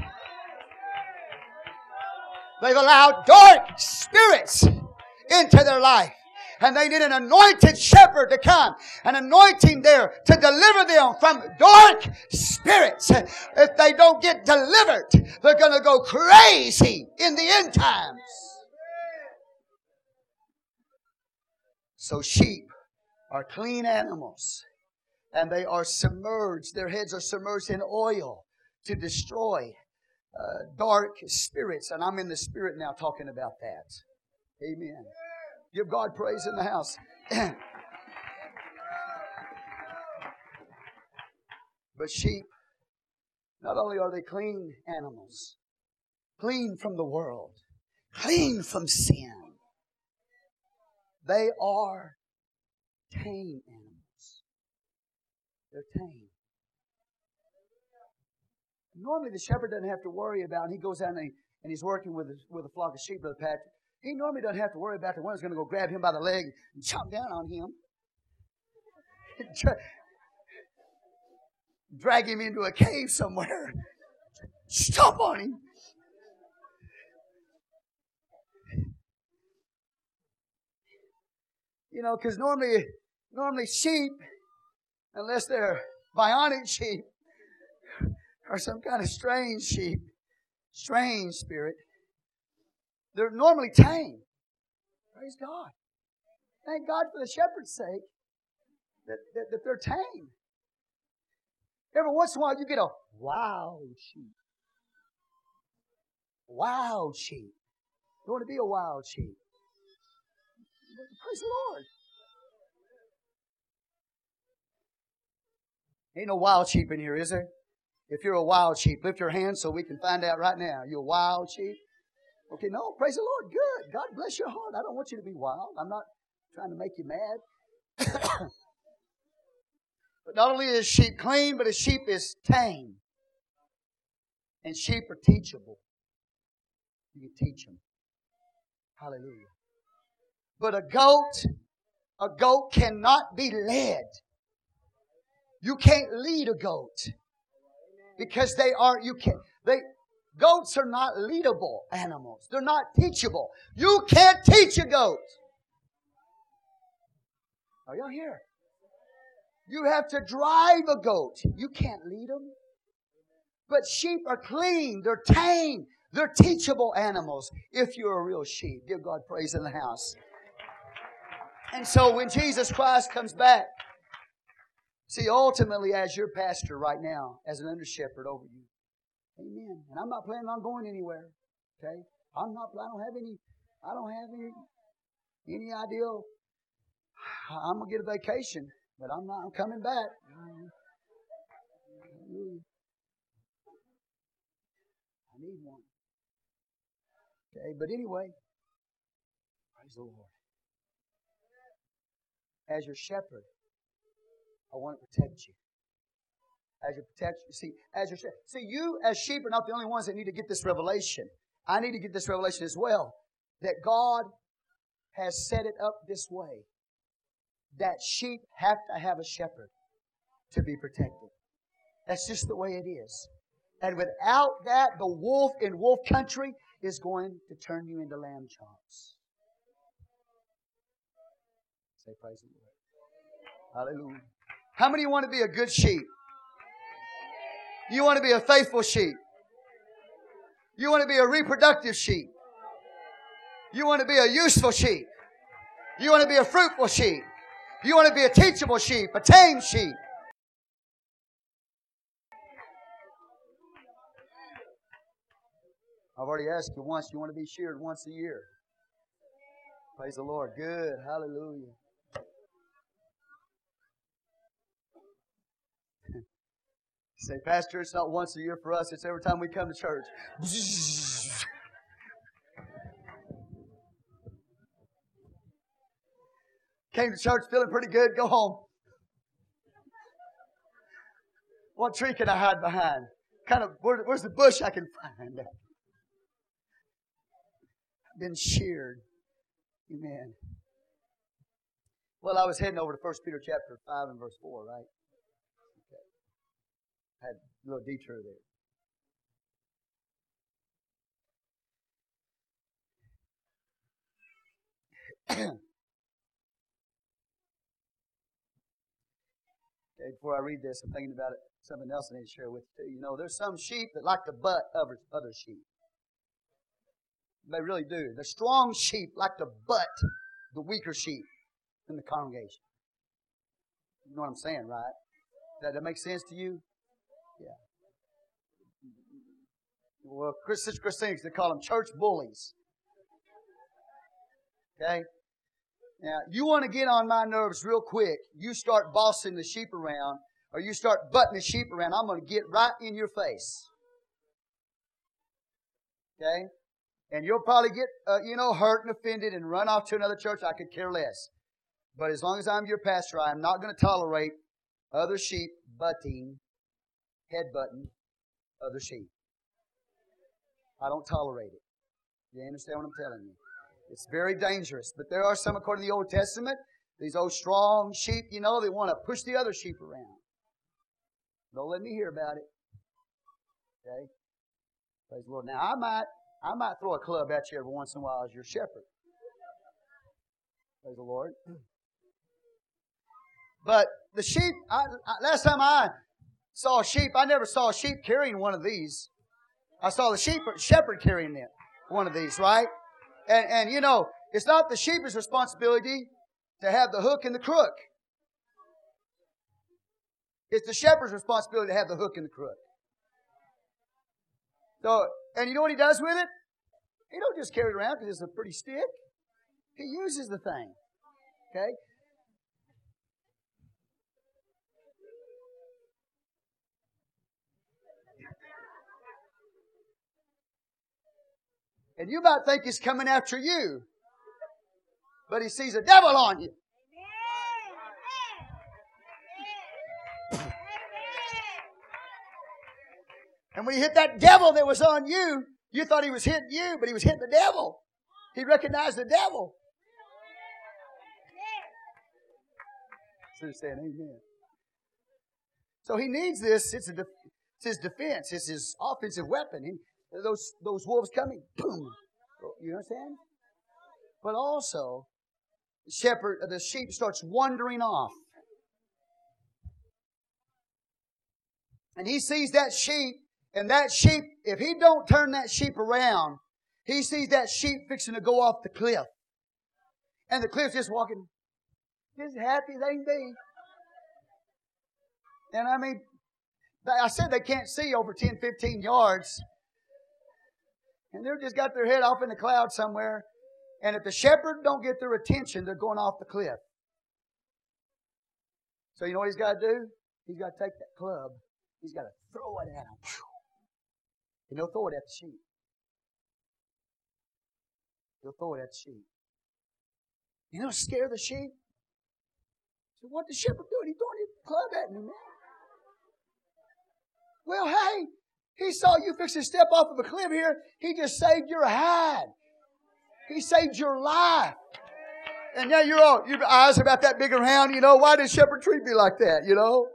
They've allowed dark spirits into their life. And they need an anointed shepherd to come, an anointing there to deliver them from dark spirits. If they don't get delivered, they're going to go crazy in the end times. So sheep are clean animals and they are submerged. Their heads are submerged in oil to destroy uh, dark spirits. And I'm in the spirit now talking about that. Amen. Give God praise in the house. but sheep, not only are they clean animals, clean from the world, clean from sin, they are tame animals. They're tame. Normally, the shepherd doesn't have to worry about, and he goes out and, he, and he's working with with a flock of sheep, Brother Patrick. He normally doesn't have to worry about the one who's going to go grab him by the leg and chomp down on him. Drag him into a cave somewhere. Stomp on him. You know, because normally, normally sheep, unless they're bionic sheep, are some kind of strange sheep, strange spirit. They're normally tame. Praise God. Thank God for the shepherd's sake that, that, that they're tame. Every once in a while you get a wild sheep. Wild sheep. You want to be a wild sheep. Praise the Lord. Ain't no wild sheep in here, is there? If you're a wild sheep, lift your hand so we can find out right now. You a wild sheep? Okay, no, praise the Lord. Good. God bless your heart. I don't want you to be wild. I'm not trying to make you mad. but not only is sheep clean, but a sheep is tame. And sheep are teachable. You can teach them. Hallelujah. But a goat, a goat cannot be led. You can't lead a goat because they are you can't they goats are not leadable animals. They're not teachable. You can't teach a goat. Are y'all here? You have to drive a goat. You can't lead them. But sheep are clean. They're tame. They're teachable animals if you're a real sheep. Give God praise in the house. And so when Jesus Christ comes back, See, ultimately, as your pastor right now, as an under shepherd over you, Amen. And I'm not planning on going anywhere. Okay, I'm not. I don't have any. I don't have any any idea. I'm gonna get a vacation, but I'm not. I'm coming back. I need one. Okay, but anyway, praise the Lord. As your shepherd, I want to protect you. As your protection. See, as your see, you as sheep are not the only ones that need to get this revelation. I need to get this revelation as well. That God has set it up this way. That sheep have to have a shepherd to be protected. That's just the way it is. And without that, the wolf in wolf country is going to turn you into lamb chops. Say praise the Lord. Hallelujah. How many want to be a good sheep? You want to be a faithful sheep. You want to be a reproductive sheep. You want to be a useful sheep. You want to be a fruitful sheep. You want to be a teachable sheep, a tame sheep. I've already asked you once, you want to be sheared once a year. Praise the Lord. Good. Hallelujah. Say, Pastor, it's not once a year for us, it's every time we come to church. Came to church feeling pretty good, go home. What tree can I hide behind? Kind of, where, where's the bush I can find? I've Been sheared. Amen. Well, I was heading over to 1 Peter chapter 5 and verse 4, right? Had a little detour there. okay, before I read this, I'm thinking about it, something else I need to share with you. You know, there's some sheep that like to butt other, other sheep. They really do. The strong sheep like to butt the weaker sheep in the congregation. You know what I'm saying, right? That, that makes sense to you? Yeah. Well, Chris, Christians, they call them church bullies. Okay? Now, you want to get on my nerves real quick. You start bossing the sheep around, or you start butting the sheep around, I'm going to get right in your face. Okay? And you'll probably get, uh, you know, hurt and offended and run off to another church. I could care less. But as long as I'm your pastor, I'm not going to tolerate other sheep butting head butting other sheep. I don't tolerate it. You understand what I'm telling you? It's very dangerous. But there are some, according to the Old Testament, these old strong sheep, you know, they want to push the other sheep around. Don't let me hear about it. Okay? Praise the Lord. Now I might I might throw a club at you every once in a while as your shepherd. Praise the Lord. But the sheep, I, I, last time I saw a sheep. I never saw a sheep carrying one of these. I saw the shepherd carrying it, one of these, right? And and you know, it's not the sheep's responsibility to have the hook and the crook. It's the shepherd's responsibility to have the hook and the crook. So, and you know what he does with it? He don't just carry it around because it's a pretty stick. He uses the thing. Okay? And you might think he's coming after you. But he sees a devil on you. And when he hit that devil that was on you, you thought he was hitting you, but he was hitting the devil. He recognized the devil. Saying amen. So he needs this. It's, a def- it's his defense. It's his offensive weapon those, those wolves coming, boom. Oh, you understand? But also, the shepherd, the sheep starts wandering off. And he sees that sheep, and that sheep, if he don't turn that sheep around, he sees that sheep fixing to go off the cliff. And the cliff's just walking, just happy as they can be. And I mean, I said they can't see over 10, 15 yards. And they've just got their head off in the cloud somewhere. And if the shepherd don't get their attention, they're going off the cliff. So you know what he's got to do? He's got to take that club. He's got to throw it at them. And he'll throw it at the sheep. He'll throw it at the sheep. You know, scare the sheep. So what the shepherd doing? He's throwing his club at man. Well, hey, he saw you fix to step off of a cliff here. He just saved your hide. He saved your life. And now you're all, your eyes are about that big around, you know. Why did Shepherd treat me like that, you know?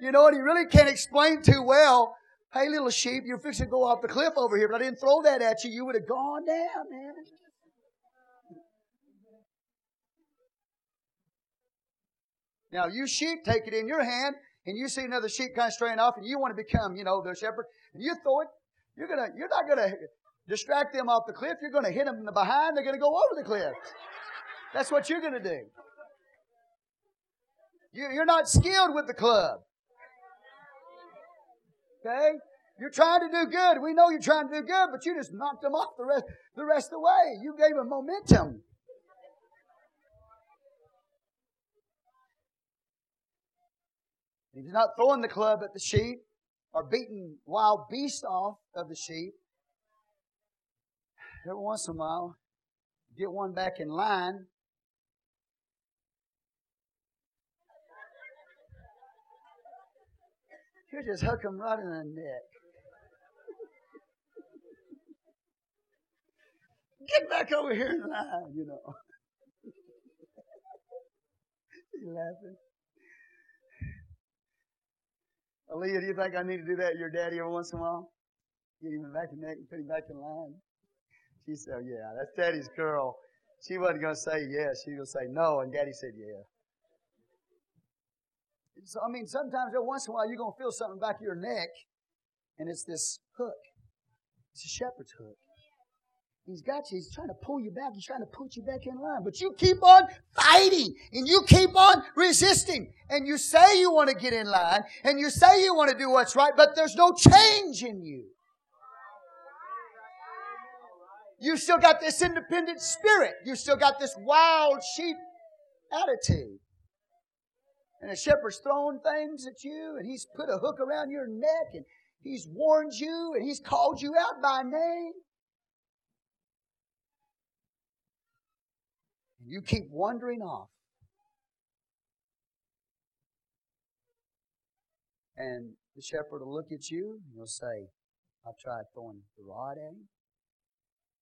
You know, and he really can't explain too well. Hey, little sheep, you're fixing to go off the cliff over here, but I didn't throw that at you. You would have gone down, man. Now, you sheep take it in your hand, and you see another sheep kind of straying off, and you want to become, you know, the shepherd, and you throw it. You're gonna, you're not gonna distract them off the cliff. You're gonna hit them in the behind. They're gonna go over the cliff. That's what you're gonna do. You're not skilled with the club. Okay? You're trying to do good. We know you're trying to do good, but you just knocked them off the rest, the rest of the way. You gave them momentum. He's not throwing the club at the sheep or beating wild beasts off of the sheep. Every once in a while, get one back in line. You just hook them right in the neck. Get back over here in line, you know. you laughing? Aaliyah, do you think I need to do that to your daddy every once in a while? Get him back in neck and put him back in line. She said, oh, Yeah, that's daddy's girl. She wasn't going to say yes. She was going to say no, and daddy said yeah. So, I mean, sometimes every once in a while you're going to feel something back of your neck, and it's this hook. It's a shepherd's hook. He's got you. He's trying to pull you back. He's trying to put you back in line. But you keep on fighting and you keep on resisting. And you say you want to get in line and you say you want to do what's right, but there's no change in you. You still got this independent spirit. You still got this wild sheep attitude. And the shepherd's throwing things at you and he's put a hook around your neck and he's warned you and he's called you out by name. You keep wandering off. And the shepherd will look at you and he'll say, I've tried throwing the rod at him.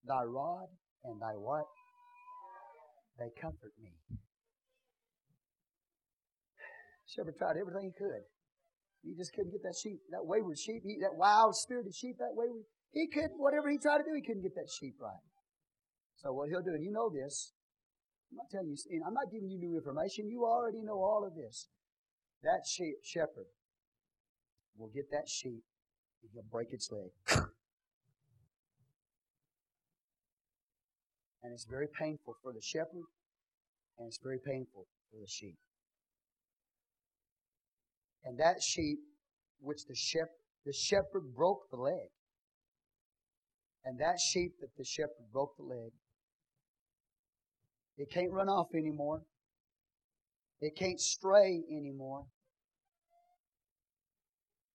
Thy rod and thy what? They comfort me. Shepherd tried everything he could. He just couldn't get that sheep, that wayward sheep, he, that wild spirited sheep, that wayward. He could, whatever he tried to do, he couldn't get that sheep right. So what he'll do, and you know this, I'm not telling you, I'm not giving you new information. You already know all of this. That sheep, shepherd will get that sheep and he'll break its leg. and it's very painful for the shepherd and it's very painful for the sheep. And that sheep, which the shepherd, the shepherd broke the leg. And that sheep that the shepherd broke the leg it can't run off anymore. It can't stray anymore.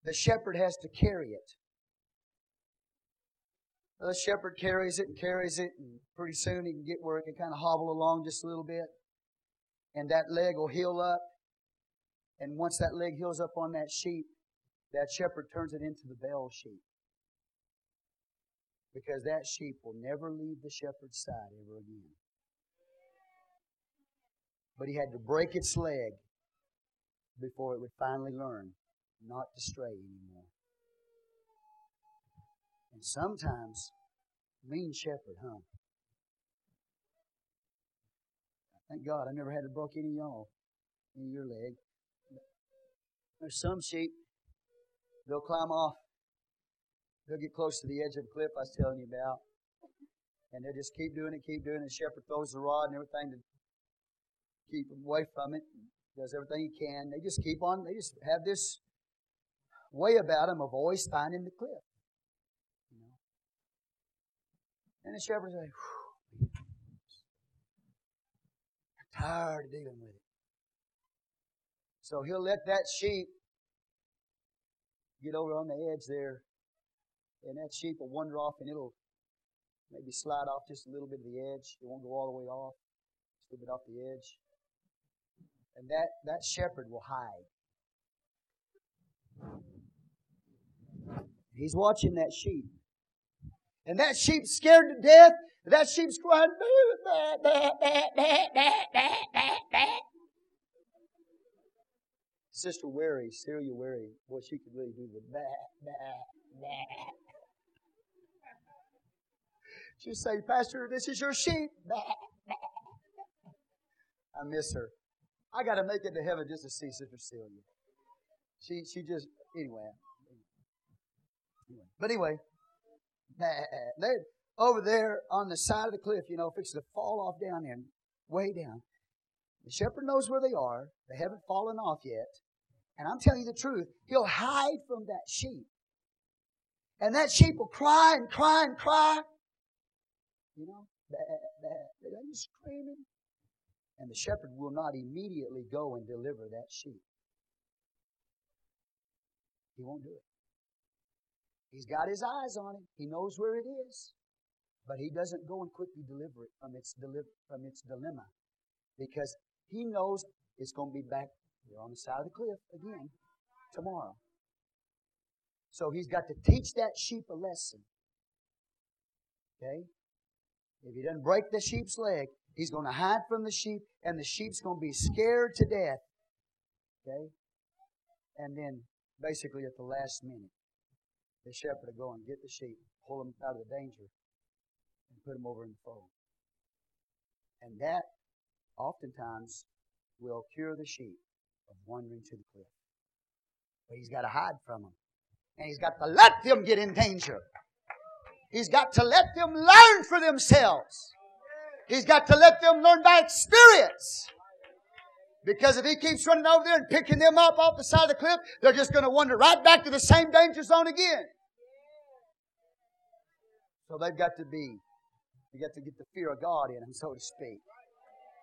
The shepherd has to carry it. The shepherd carries it and carries it, and pretty soon he can get where it can kind of hobble along just a little bit. And that leg will heal up. And once that leg heals up on that sheep, that shepherd turns it into the bell sheep. Because that sheep will never leave the shepherd's side ever again. But he had to break its leg before it would finally learn not to stray anymore. And sometimes, mean shepherd, huh? Thank God I never had to broke any of y'all in your leg. There's some sheep, they'll climb off. They'll get close to the edge of the cliff I was telling you about. And they'll just keep doing it, keep doing it. The shepherd throws the rod and everything to keep away from it, does everything he can. They just keep on, they just have this way about them of always finding the cliff. You know? And the shepherds say, I'm tired of dealing with it. So he'll let that sheep get over on the edge there, and that sheep will wander off and it'll maybe slide off just a little bit of the edge. It won't go all the way off, just a little bit off the edge. And that, that shepherd will hide. He's watching that sheep. And that sheep's scared to death. That sheep's crying, bah, bah, bah, Sister Wary, Celia Wary, boy, she could really do the bah, bah, bah. She'd say, Pastor, this is your sheep. I miss her. I got to make it to heaven just to see Sister Celia. She she just anyway. But anyway, they over there on the side of the cliff, you know, fixing to fall off down there, way down. The shepherd knows where they are. They haven't fallen off yet. And I'm telling you the truth, he'll hide from that sheep. And that sheep will cry and cry and cry. You know, they're just screaming. And the shepherd will not immediately go and deliver that sheep. He won't do it. He's got his eyes on it. He knows where it is. But he doesn't go and quickly deliver it from its, deli- from its dilemma. Because he knows it's going to be back on the side of the cliff again tomorrow. So he's got to teach that sheep a lesson. Okay? If he doesn't break the sheep's leg, he's going to hide from the sheep, and the sheep's going to be scared to death. Okay? And then, basically, at the last minute, the shepherd will go and get the sheep, pull them out of the danger, and put them over in the fold. And that, oftentimes, will cure the sheep of wandering to the cliff. But he's got to hide from them. And he's got to let them get in danger. He's got to let them learn for themselves. He's got to let them learn by experience. Because if he keeps running over there and picking them up off the side of the cliff, they're just going to wander right back to the same danger zone again. So they've got to be, they got to get the fear of God in them, so to speak.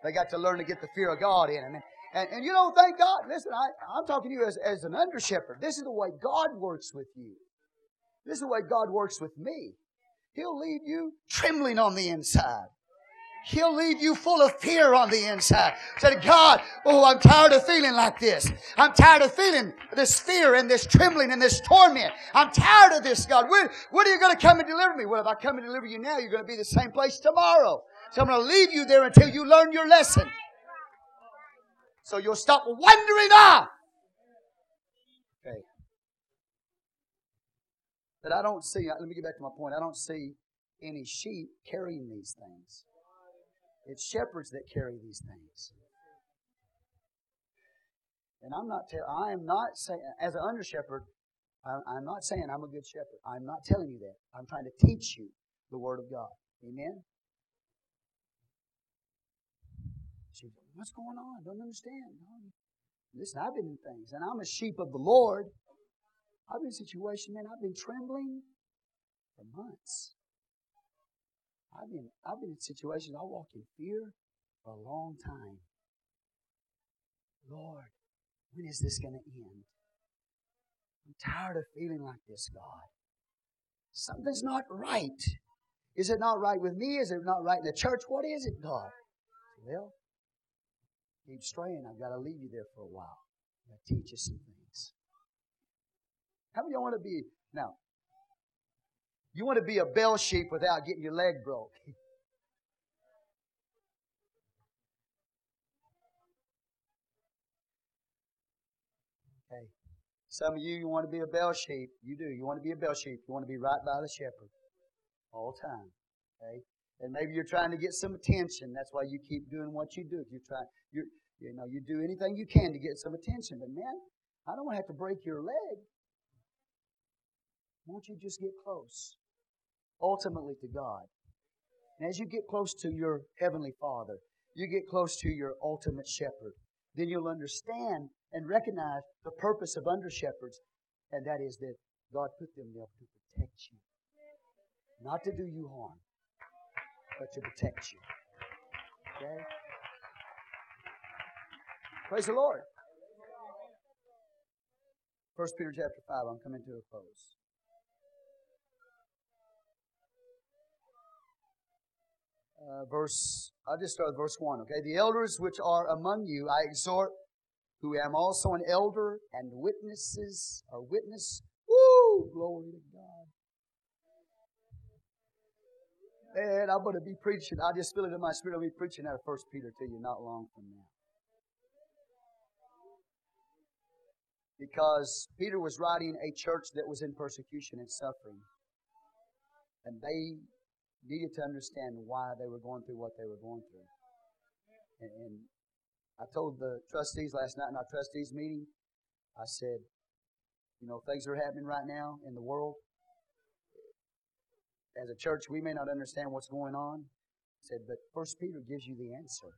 They got to learn to get the fear of God in them. And, and, and you know, thank God. Listen, I, I'm talking to you as, as an under shepherd. This is the way God works with you. This is the way God works with me. He'll leave you trembling on the inside. He'll leave you full of fear on the inside. Say, God, oh, I'm tired of feeling like this. I'm tired of feeling this fear and this trembling and this torment. I'm tired of this, God. When, when are you going to come and deliver me? Well, if I come and deliver you now, you're going to be the same place tomorrow. So I'm going to leave you there until you learn your lesson. So you'll stop wandering off. Ah! Okay. But I don't see, let me get back to my point. I don't see any sheep carrying these things. It's shepherds that carry these things. And I'm not, tell, I am not saying, as an under shepherd, I'm not saying I'm a good shepherd. I'm not telling you that. I'm trying to teach you the Word of God. Amen? She what's going on? I don't understand. Listen, I've been in things, and I'm a sheep of the Lord. I've been in situations, man, I've been trembling for months. I've been, I've been in situations I walk in fear for a long time. Lord, when is this going to end? I'm tired of feeling like this, God. Something's not right. Is it not right with me? Is it not right in the church? What is it, God? Well, keep straying. I've got to leave you there for a while. To teach you some things. How many of you want to be, now, you want to be a bell sheep without getting your leg broke. okay. Some of you, you want to be a bell sheep. You do. You want to be a bell sheep. You want to be right by the shepherd all the time. Okay. And maybe you're trying to get some attention. That's why you keep doing what you do. You try, you you know, you do anything you can to get some attention. But man, I don't want to have to break your leg. Won't you just get close? Ultimately to God. And as you get close to your Heavenly Father, you get close to your ultimate shepherd, then you'll understand and recognize the purpose of under shepherds, and that is that God put them there to protect you. Not to do you harm, but to protect you. Okay? Praise the Lord. First Peter chapter 5, I'm coming to a close. Uh, verse, I'll just start with verse 1, okay? The elders which are among you, I exhort, who am also an elder and witnesses, or witness. Woo! Glory to God. Man, I'm going to be preaching. I just feel it in my spirit. I'll be preaching out of First Peter to you not long from now. Because Peter was writing a church that was in persecution and suffering. And they needed to understand why they were going through what they were going through. And, and I told the trustees last night in our trustees meeting, I said, you know, things are happening right now in the world. As a church, we may not understand what's going on. I said, but First Peter gives you the answer.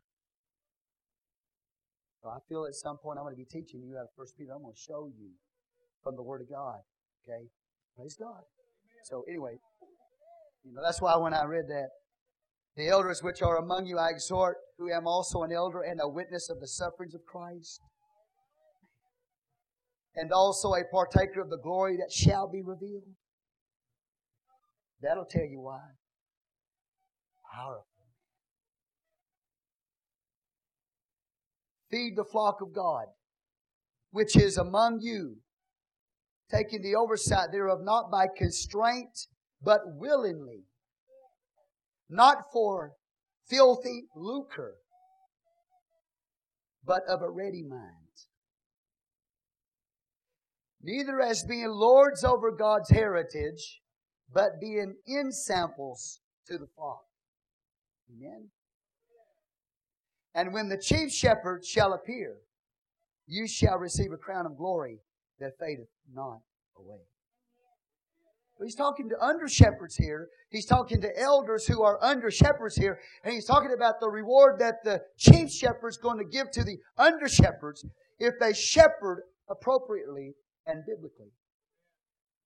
So I feel at some point I'm going to be teaching you out of First Peter. I'm going to show you from the Word of God. Okay? Praise God. So anyway, you know, that's why when I read that, the elders which are among you I exhort, who am also an elder and a witness of the sufferings of Christ, and also a partaker of the glory that shall be revealed. That'll tell you why. Powerful. Feed the flock of God, which is among you, taking the oversight thereof not by constraint, but willingly not for filthy lucre, but of a ready mind. Neither as being lords over God's heritage, but being ensamples to the flock. Amen. And when the chief shepherd shall appear, you shall receive a crown of glory that fadeth not away. He's talking to under shepherds here. He's talking to elders who are under shepherds here. And he's talking about the reward that the chief shepherd is going to give to the under shepherds if they shepherd appropriately and biblically.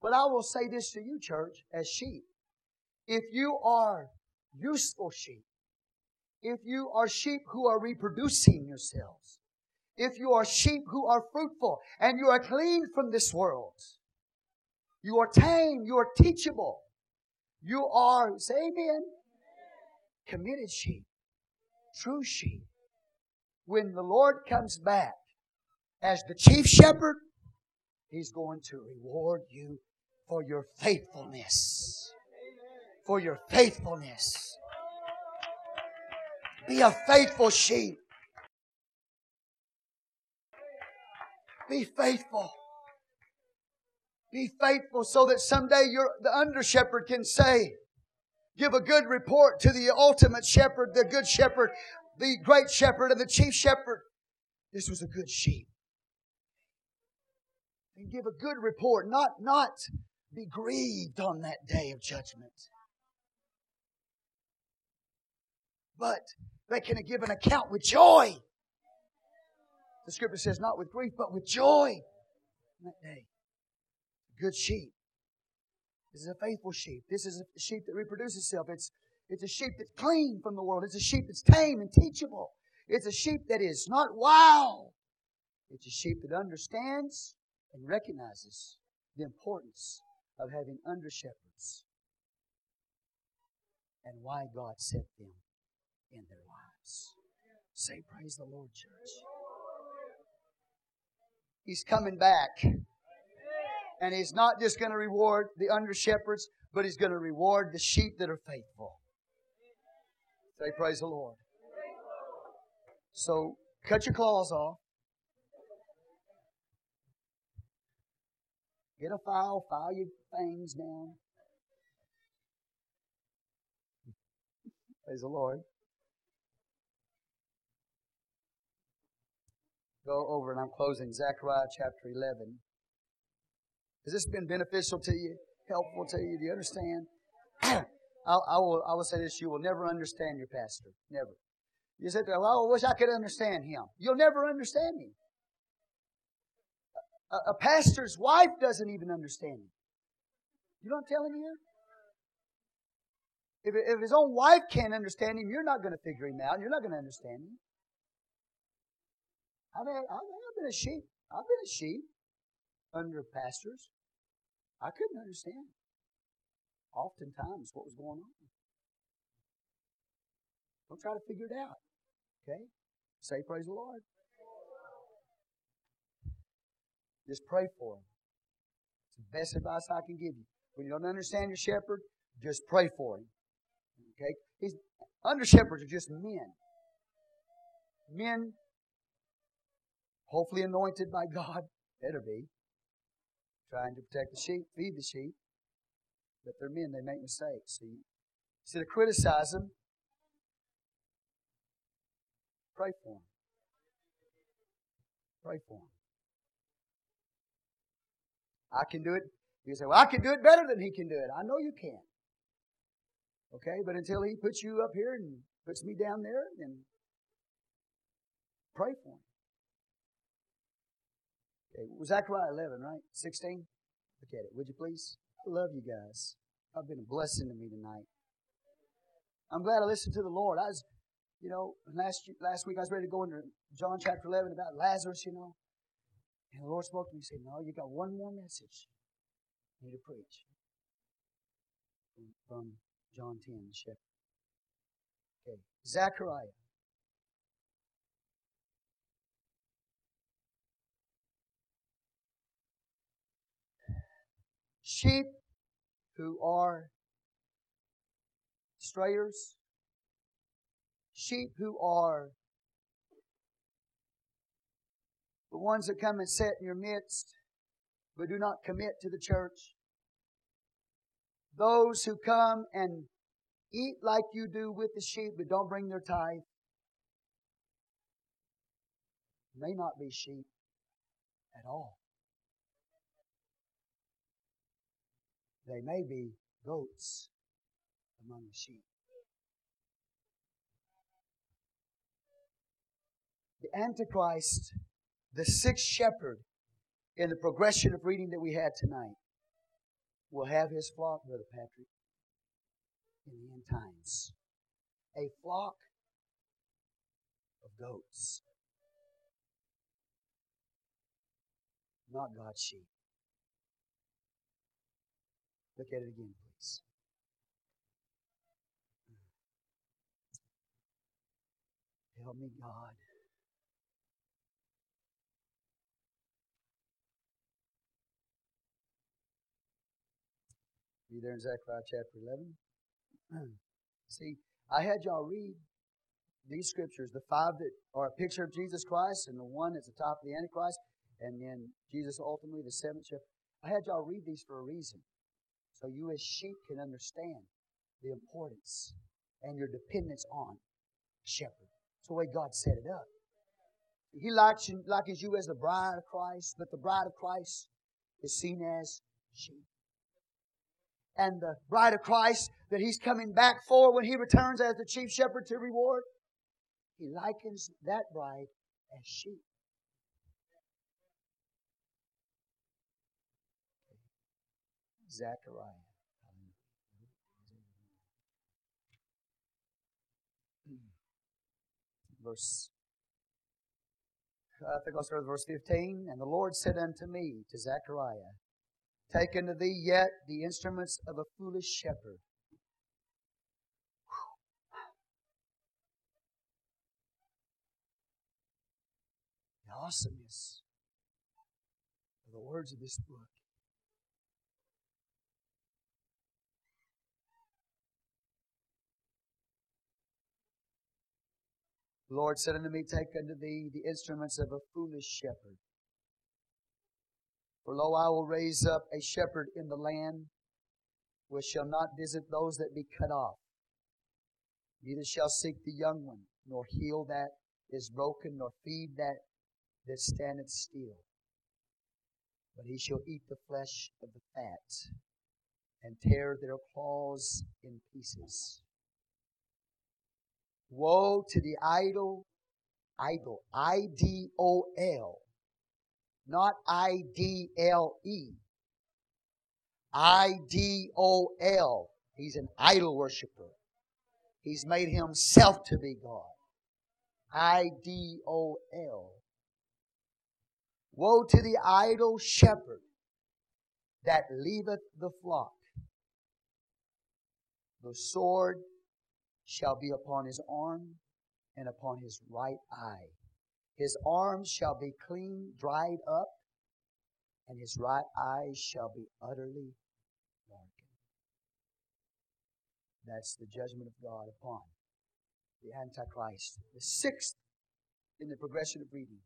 But I will say this to you, church, as sheep. If you are useful sheep, if you are sheep who are reproducing yourselves, if you are sheep who are fruitful and you are clean from this world, you are tame. You are teachable. You are, say amen, committed sheep, true sheep. When the Lord comes back as the chief shepherd, He's going to reward you for your faithfulness. For your faithfulness. Be a faithful sheep. Be faithful. Be faithful so that someday your, the under shepherd can say, give a good report to the ultimate shepherd, the good shepherd, the great shepherd, and the chief shepherd. This was a good sheep. And give a good report, not, not be grieved on that day of judgment. But they can give an account with joy. The scripture says, not with grief, but with joy that day good sheep. This is a faithful sheep. This is a sheep that reproduces itself. It's, it's a sheep that's clean from the world. It's a sheep that's tame and teachable. It's a sheep that is not wild. It's a sheep that understands and recognizes the importance of having under shepherds and why God set them in their lives. Say, Praise the Lord, church. He's coming back and He's not just going to reward the under shepherds, but He's going to reward the sheep that are faithful. Say, Praise the Lord. So, cut your claws off. Get a file, file your fangs down. Praise the Lord. Go over, and I'm closing Zechariah chapter 11. Has this been beneficial to you? Helpful to you? Do you understand? I, I, will, I will say this you will never understand your pastor. Never. You said, well, I wish I could understand him. You'll never understand him. A, a pastor's wife doesn't even understand him. You know what I'm telling you? If, if his own wife can't understand him, you're not going to figure him out. You're not going to understand him. I've, had, I've been a sheep. I've been a sheep under pastors. I couldn't understand oftentimes what was going on. Don't try to figure it out. Okay? Say praise the Lord. Just pray for him. It's the best advice I can give you. When you don't understand your shepherd, just pray for him. Okay? He's under shepherds are just men. Men, hopefully anointed by God, better be trying to protect the sheep, feed the sheep. But they're men, they make mistakes. So you, instead of criticize them, pray for them. Pray for him. I can do it. You say, well, I can do it better than he can do it. I know you can. Okay, but until he puts you up here and puts me down there, then pray for him. Okay, Zechariah 11, right? 16? Look at it, would you please? I love you guys. I've been a blessing to me tonight. I'm glad I listened to the Lord. I was, you know, last last week I was ready to go into John chapter 11 about Lazarus, you know. And the Lord spoke to me and said, No, you got one more message you need to preach. From John 10, the shepherd. Okay. Zechariah. Sheep who are strayers, sheep who are the ones that come and sit in your midst but do not commit to the church. Those who come and eat like you do with the sheep but don't bring their tithe may not be sheep at all. They may be goats among the sheep. The Antichrist, the sixth shepherd in the progression of reading that we had tonight, will have his flock, Brother Patrick, in the end times. A flock of goats. Not God's sheep. Look at it again, please. Help me, God. Be there in Zechariah chapter 11. See, I had y'all read these scriptures, the five that are a picture of Jesus Christ, and the one that's the top of the Antichrist, and then Jesus ultimately the seventh shepherd. I had y'all read these for a reason. So you as sheep can understand the importance and your dependence on shepherd. It's the way God set it up. He likes you, likens you as the bride of Christ, but the bride of Christ is seen as sheep. And the bride of Christ that he's coming back for when he returns as the chief shepherd to reward, he likens that bride as sheep. Zechariah. Verse, uh, I think I'll start with verse 15. And the Lord said unto me, to Zechariah, Take unto thee yet the instruments of a foolish shepherd. The awesomeness of the words of this book. The Lord said unto me, Take unto thee the instruments of a foolish shepherd. For lo, I will raise up a shepherd in the land which shall not visit those that be cut off, neither shall seek the young one, nor heal that is broken, nor feed that that standeth still. But he shall eat the flesh of the fat, and tear their claws in pieces. Woe to the idol, idol, I D O L, not I D L E. I D O L. He's an idol worshiper. He's made himself to be God. I D O L. Woe to the idol shepherd that leaveth the flock. The sword shall be upon his arm and upon his right eye. His arms shall be clean dried up, and his right eye shall be utterly darkened. That's the judgment of God upon the Antichrist. The sixth in the progression of reading,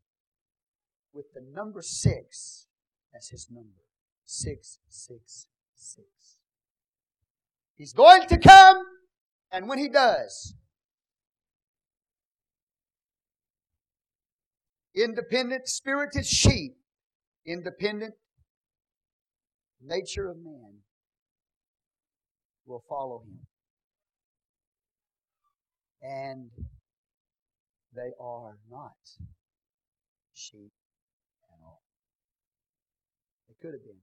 with the number six as his number. Six, six, six. He's going to come and when he does, independent spirited sheep, independent nature of man will follow him. And they are not sheep at all. They could have been,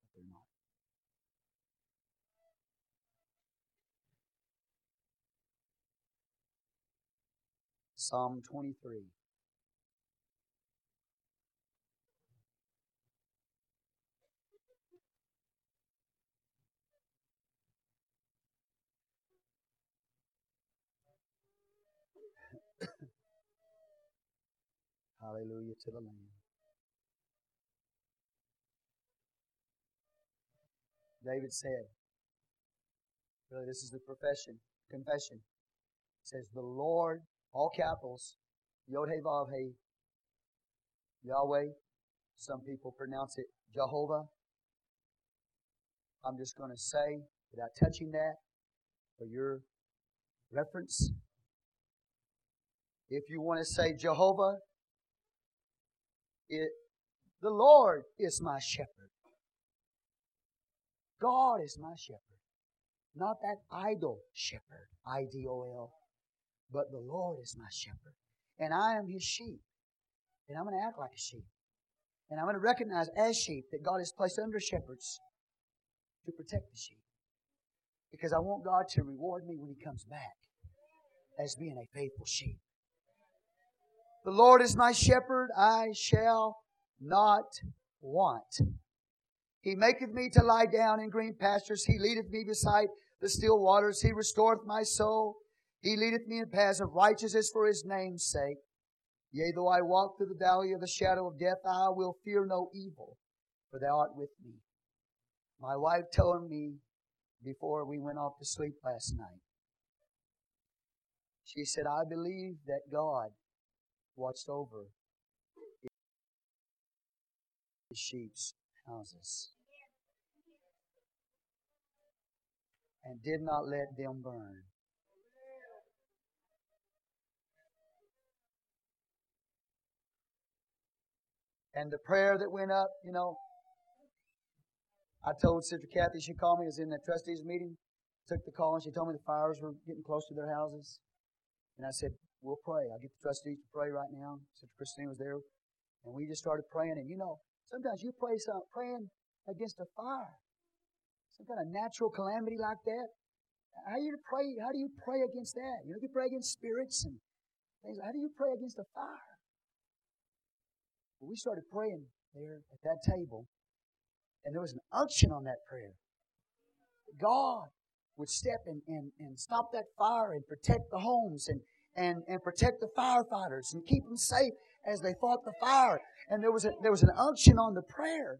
but they're not. Psalm 23. Hallelujah to the Lamb. David said, really, this is the profession, confession. It says, The Lord, all capitals, Yod He Vav He, Yahweh. Some people pronounce it Jehovah. I'm just going to say, without touching that, for your reference, if you want to say Jehovah, it, the Lord is my shepherd. God is my shepherd. Not that idol shepherd, I D O L, but the Lord is my shepherd. And I am his sheep. And I'm going to act like a sheep. And I'm going to recognize as sheep that God has placed under shepherds to protect the sheep. Because I want God to reward me when He comes back as being a faithful sheep. The Lord is my shepherd, I shall not want. He maketh me to lie down in green pastures. He leadeth me beside the still waters. He restoreth my soul. He leadeth me in paths of righteousness for his name's sake. Yea, though I walk through the valley of the shadow of death, I will fear no evil, for thou art with me. My wife told me before we went off to sleep last night, she said, I believe that God watched over his sheep's houses and did not let them burn. And the prayer that went up, you know, I told Sister Kathy, she called me, I was in the trustees meeting, took the call, and she told me the fires were getting close to their houses. And I said, we'll pray. I'll get the trustees to pray right now. Sister Christine was there. And we just started praying. And you know, sometimes you pray some, praying against a fire. Some kind of natural calamity like that. How you pray? How do you pray against that? You know, you pray against spirits and things. How do you pray against a fire? Well, we started praying there at that table, and there was an unction on that prayer. God would step in and, and stop that fire and protect the homes and, and, and protect the firefighters and keep them safe as they fought the fire. And there was, a, there was an unction on the prayer.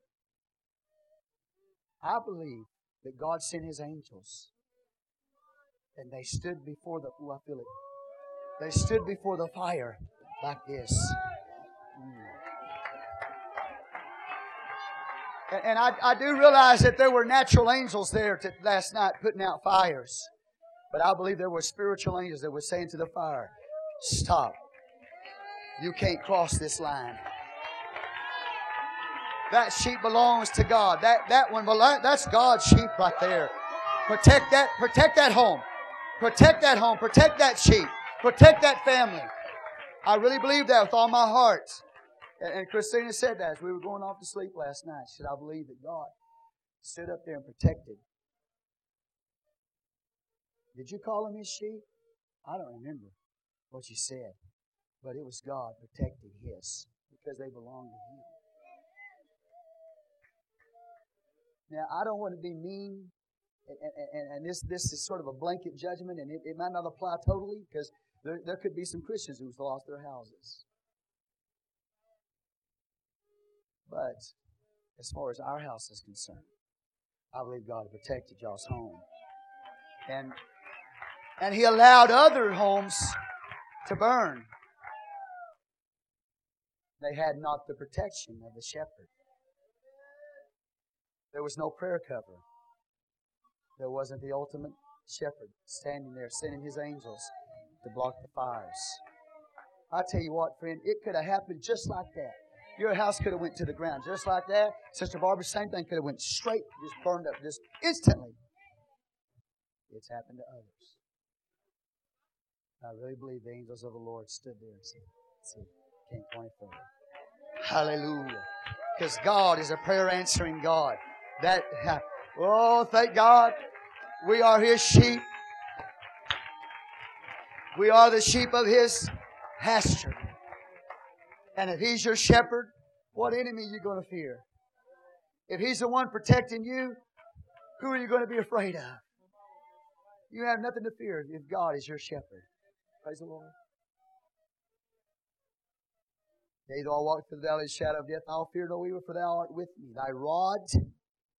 I believe that God sent His angels. And they stood before the, oh, I feel it. They stood before the fire like this. Mm. And, and I, I do realize that there were natural angels there to, last night putting out fires. But I believe there were spiritual angels that were saying to the fire, Stop. You can't cross this line. That sheep belongs to God. That, that one, that's God's sheep right there. Protect that, protect that home. Protect that home. Protect that sheep. Protect that family. I really believe that with all my heart. And Christina said that as we were going off to sleep last night. She said, I believe that God stood up there and protected did you call him his sheep? I don't remember what you said, but it was God protecting his because they belong to him. Now, I don't want to be mean, and, and, and this, this is sort of a blanket judgment, and it, it might not apply totally because there, there could be some Christians who've lost their houses. But as far as our house is concerned, I believe God protected y'all's home. And and he allowed other homes to burn. They had not the protection of the shepherd. There was no prayer cover. There wasn't the ultimate shepherd standing there, sending his angels to block the fires. I tell you what, friend, it could have happened just like that. Your house could have went to the ground just like that. Sister Barbara, same thing could have went straight, just burned up, just instantly. It's happened to others. I really believe the angels of the Lord stood there and said, see, can't point further. Hallelujah. Because God is a prayer answering God. That, oh, thank God. We are His sheep. We are the sheep of His pasture. And if He's your shepherd, what enemy are you going to fear? If He's the one protecting you, who are you going to be afraid of? You have nothing to fear if God is your shepherd. Praise the Lord. Yea, though I walk through the valley of the shadow of death, I'll fear no evil, for thou art with me. Thy rod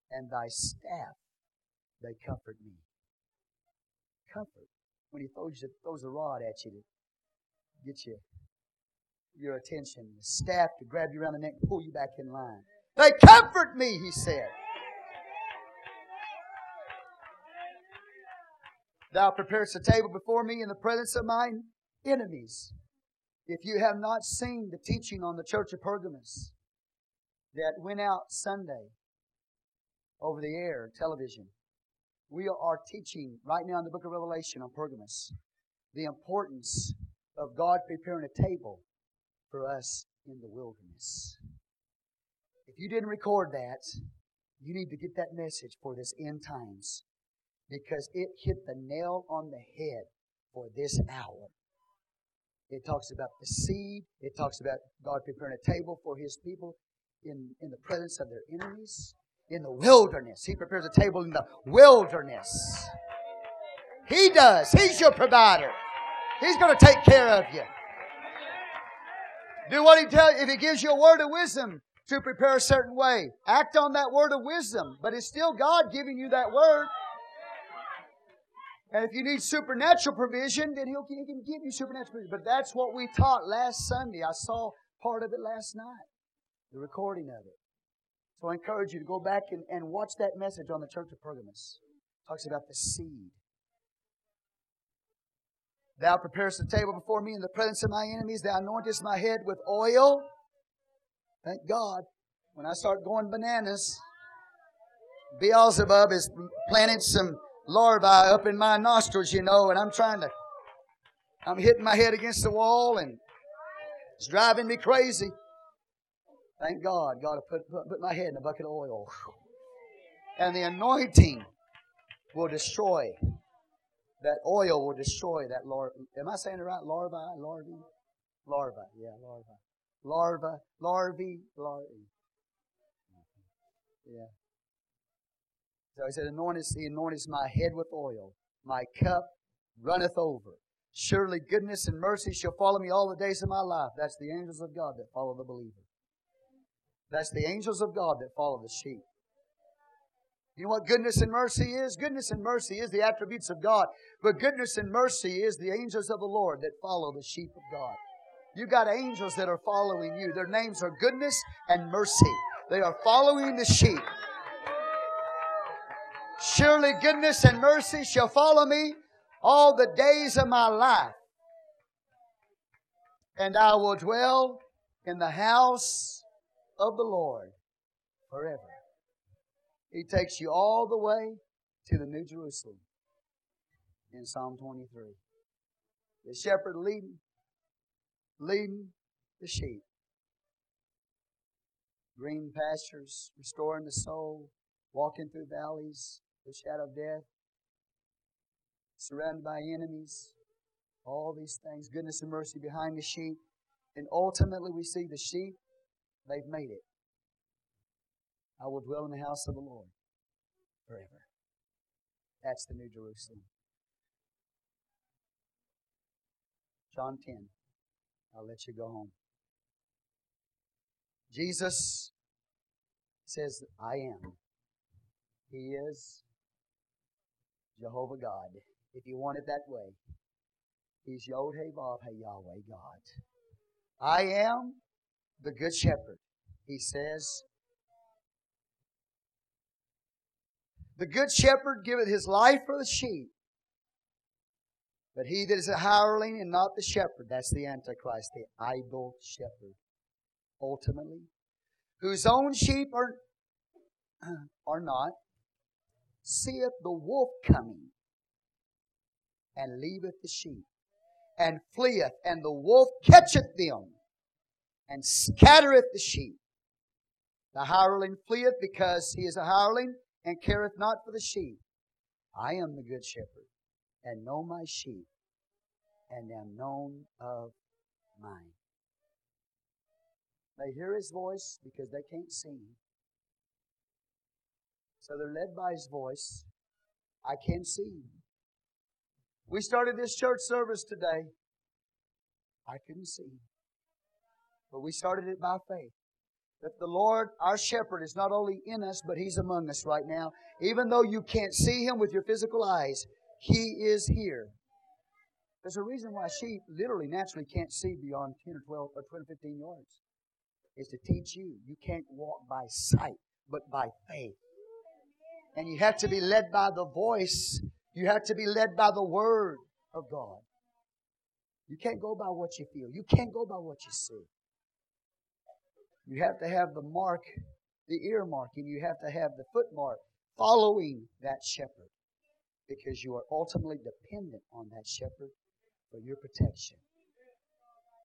and thy staff, they comfort me. Comfort. When he throws, throws a rod at you to get you your attention, the staff to grab you around the neck and pull you back in line. They comfort me, he said. Thou preparest a table before me in the presence of mine enemies. If you have not seen the teaching on the church of Pergamos that went out Sunday over the air, television, we are teaching right now in the book of Revelation on Pergamos the importance of God preparing a table for us in the wilderness. If you didn't record that, you need to get that message for this end times because it hit the nail on the head for this hour. It talks about the seed. It talks about God preparing a table for His people in, in the presence of their enemies. In the wilderness. He prepares a table in the wilderness. He does. He's your provider. He's going to take care of you. Do what He tells you. If He gives you a word of wisdom to prepare a certain way, act on that word of wisdom. But it's still God giving you that word. And if you need supernatural provision, then he'll, he can give you supernatural provision. But that's what we taught last Sunday. I saw part of it last night, the recording of it. So I encourage you to go back and, and watch that message on the Church of Pergamos. It talks about the seed. Thou preparest the table before me in the presence of my enemies. Thou anointest my head with oil. Thank God. When I start going bananas, Beelzebub has planted some larvae up in my nostrils, you know, and I'm trying to, I'm hitting my head against the wall and it's driving me crazy. Thank God, God put, put, put my head in a bucket of oil. And the anointing will destroy. That oil will destroy that larva. Am I saying it right? Larvae? Larvae? Larva. Yeah, larva. Larva. Larvae. Larvae. Yeah. So he said, anointest, he anointest my head with oil. My cup runneth over. Surely goodness and mercy shall follow me all the days of my life. That's the angels of God that follow the believer. That's the angels of God that follow the sheep. You know what goodness and mercy is? Goodness and mercy is the attributes of God. But goodness and mercy is the angels of the Lord that follow the sheep of God. You've got angels that are following you. Their names are goodness and mercy. They are following the sheep. Surely goodness and mercy shall follow me all the days of my life. And I will dwell in the house of the Lord forever. He takes you all the way to the New Jerusalem in Psalm 23. The shepherd leading, leading the sheep. Green pastures, restoring the soul, walking through valleys, the shadow of death, surrounded by enemies, all these things, goodness and mercy behind the sheep. And ultimately, we see the sheep, they've made it. I will dwell in the house of the Lord forever. That's the New Jerusalem. John 10. I'll let you go home. Jesus says, I am. He is Jehovah God. If you want it that way, He's Yod He Vav Yahweh God. I am the Good Shepherd. He says, The Good Shepherd giveth his life for the sheep. But he that is a hireling and not the shepherd, that's the Antichrist, the idol shepherd, ultimately, whose own sheep are, are not, seeth the wolf coming, and leaveth the sheep, and fleeth, and the wolf catcheth them, and scattereth the sheep. The hireling fleeth because he is a hireling, and careth not for the sheep. I am the good shepherd, and know my sheep, and am known of mine. They hear his voice because they can't see him. So they're led by his voice. I can't see him. We started this church service today. I couldn't see. But we started it by faith that the Lord, our shepherd, is not only in us, but He's among us right now. Even though you can't see Him with your physical eyes, He is here. There's a reason why sheep literally, naturally can't see beyond 10 or 12 or 20, 15 yards. Is to teach you. You can't walk by sight, but by faith. And you have to be led by the voice. You have to be led by the Word of God. You can't go by what you feel. You can't go by what you see. You have to have the mark, the ear mark, and you have to have the foot mark following that shepherd because you are ultimately dependent on that shepherd for your protection.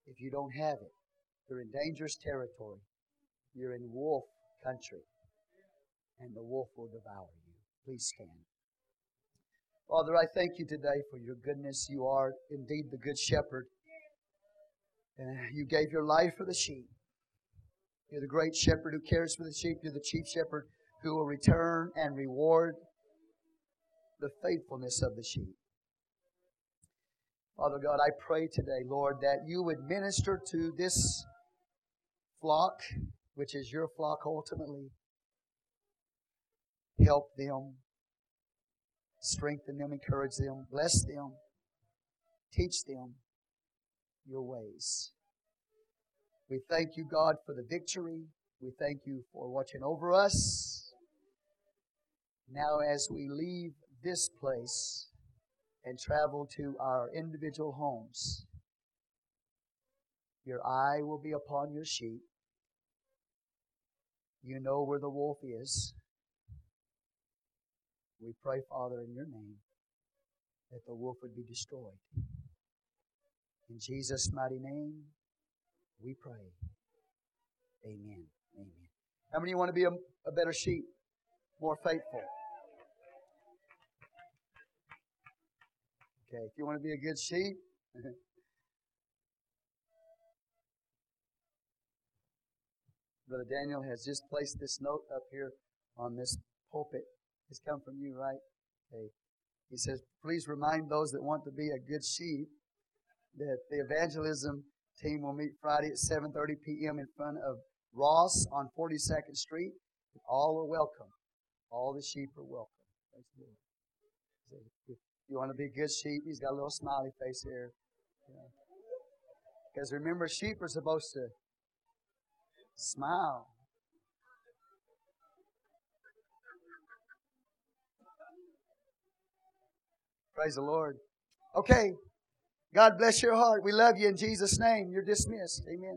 If you don't have it, you're in dangerous territory. You're in wolf country, and the wolf will devour you. Please stand. Father, I thank you today for your goodness. You are indeed the good shepherd. And you gave your life for the sheep. You're the great shepherd who cares for the sheep. You're the chief shepherd who will return and reward the faithfulness of the sheep. Father God, I pray today, Lord, that you would minister to this flock, which is your flock ultimately. Help them, strengthen them, encourage them, bless them, teach them your ways. We thank you, God, for the victory. We thank you for watching over us. Now, as we leave this place and travel to our individual homes, your eye will be upon your sheep. You know where the wolf is. We pray, Father, in your name, that the wolf would be destroyed. In Jesus' mighty name, we pray. Amen. Amen. How many want to be a, a better sheep? More faithful? Okay, if you want to be a good sheep, Brother Daniel has just placed this note up here on this pulpit. It's come from you, right? Okay. He says, please remind those that want to be a good sheep that the evangelism team will meet Friday at 7.30 p.m. in front of Ross on 42nd Street. All are welcome. All the sheep are welcome. You want to be a good sheep, he's got a little smiley face here. Because remember, sheep are supposed to smile. Praise the Lord. Okay. God bless your heart. We love you in Jesus' name. You're dismissed. Amen.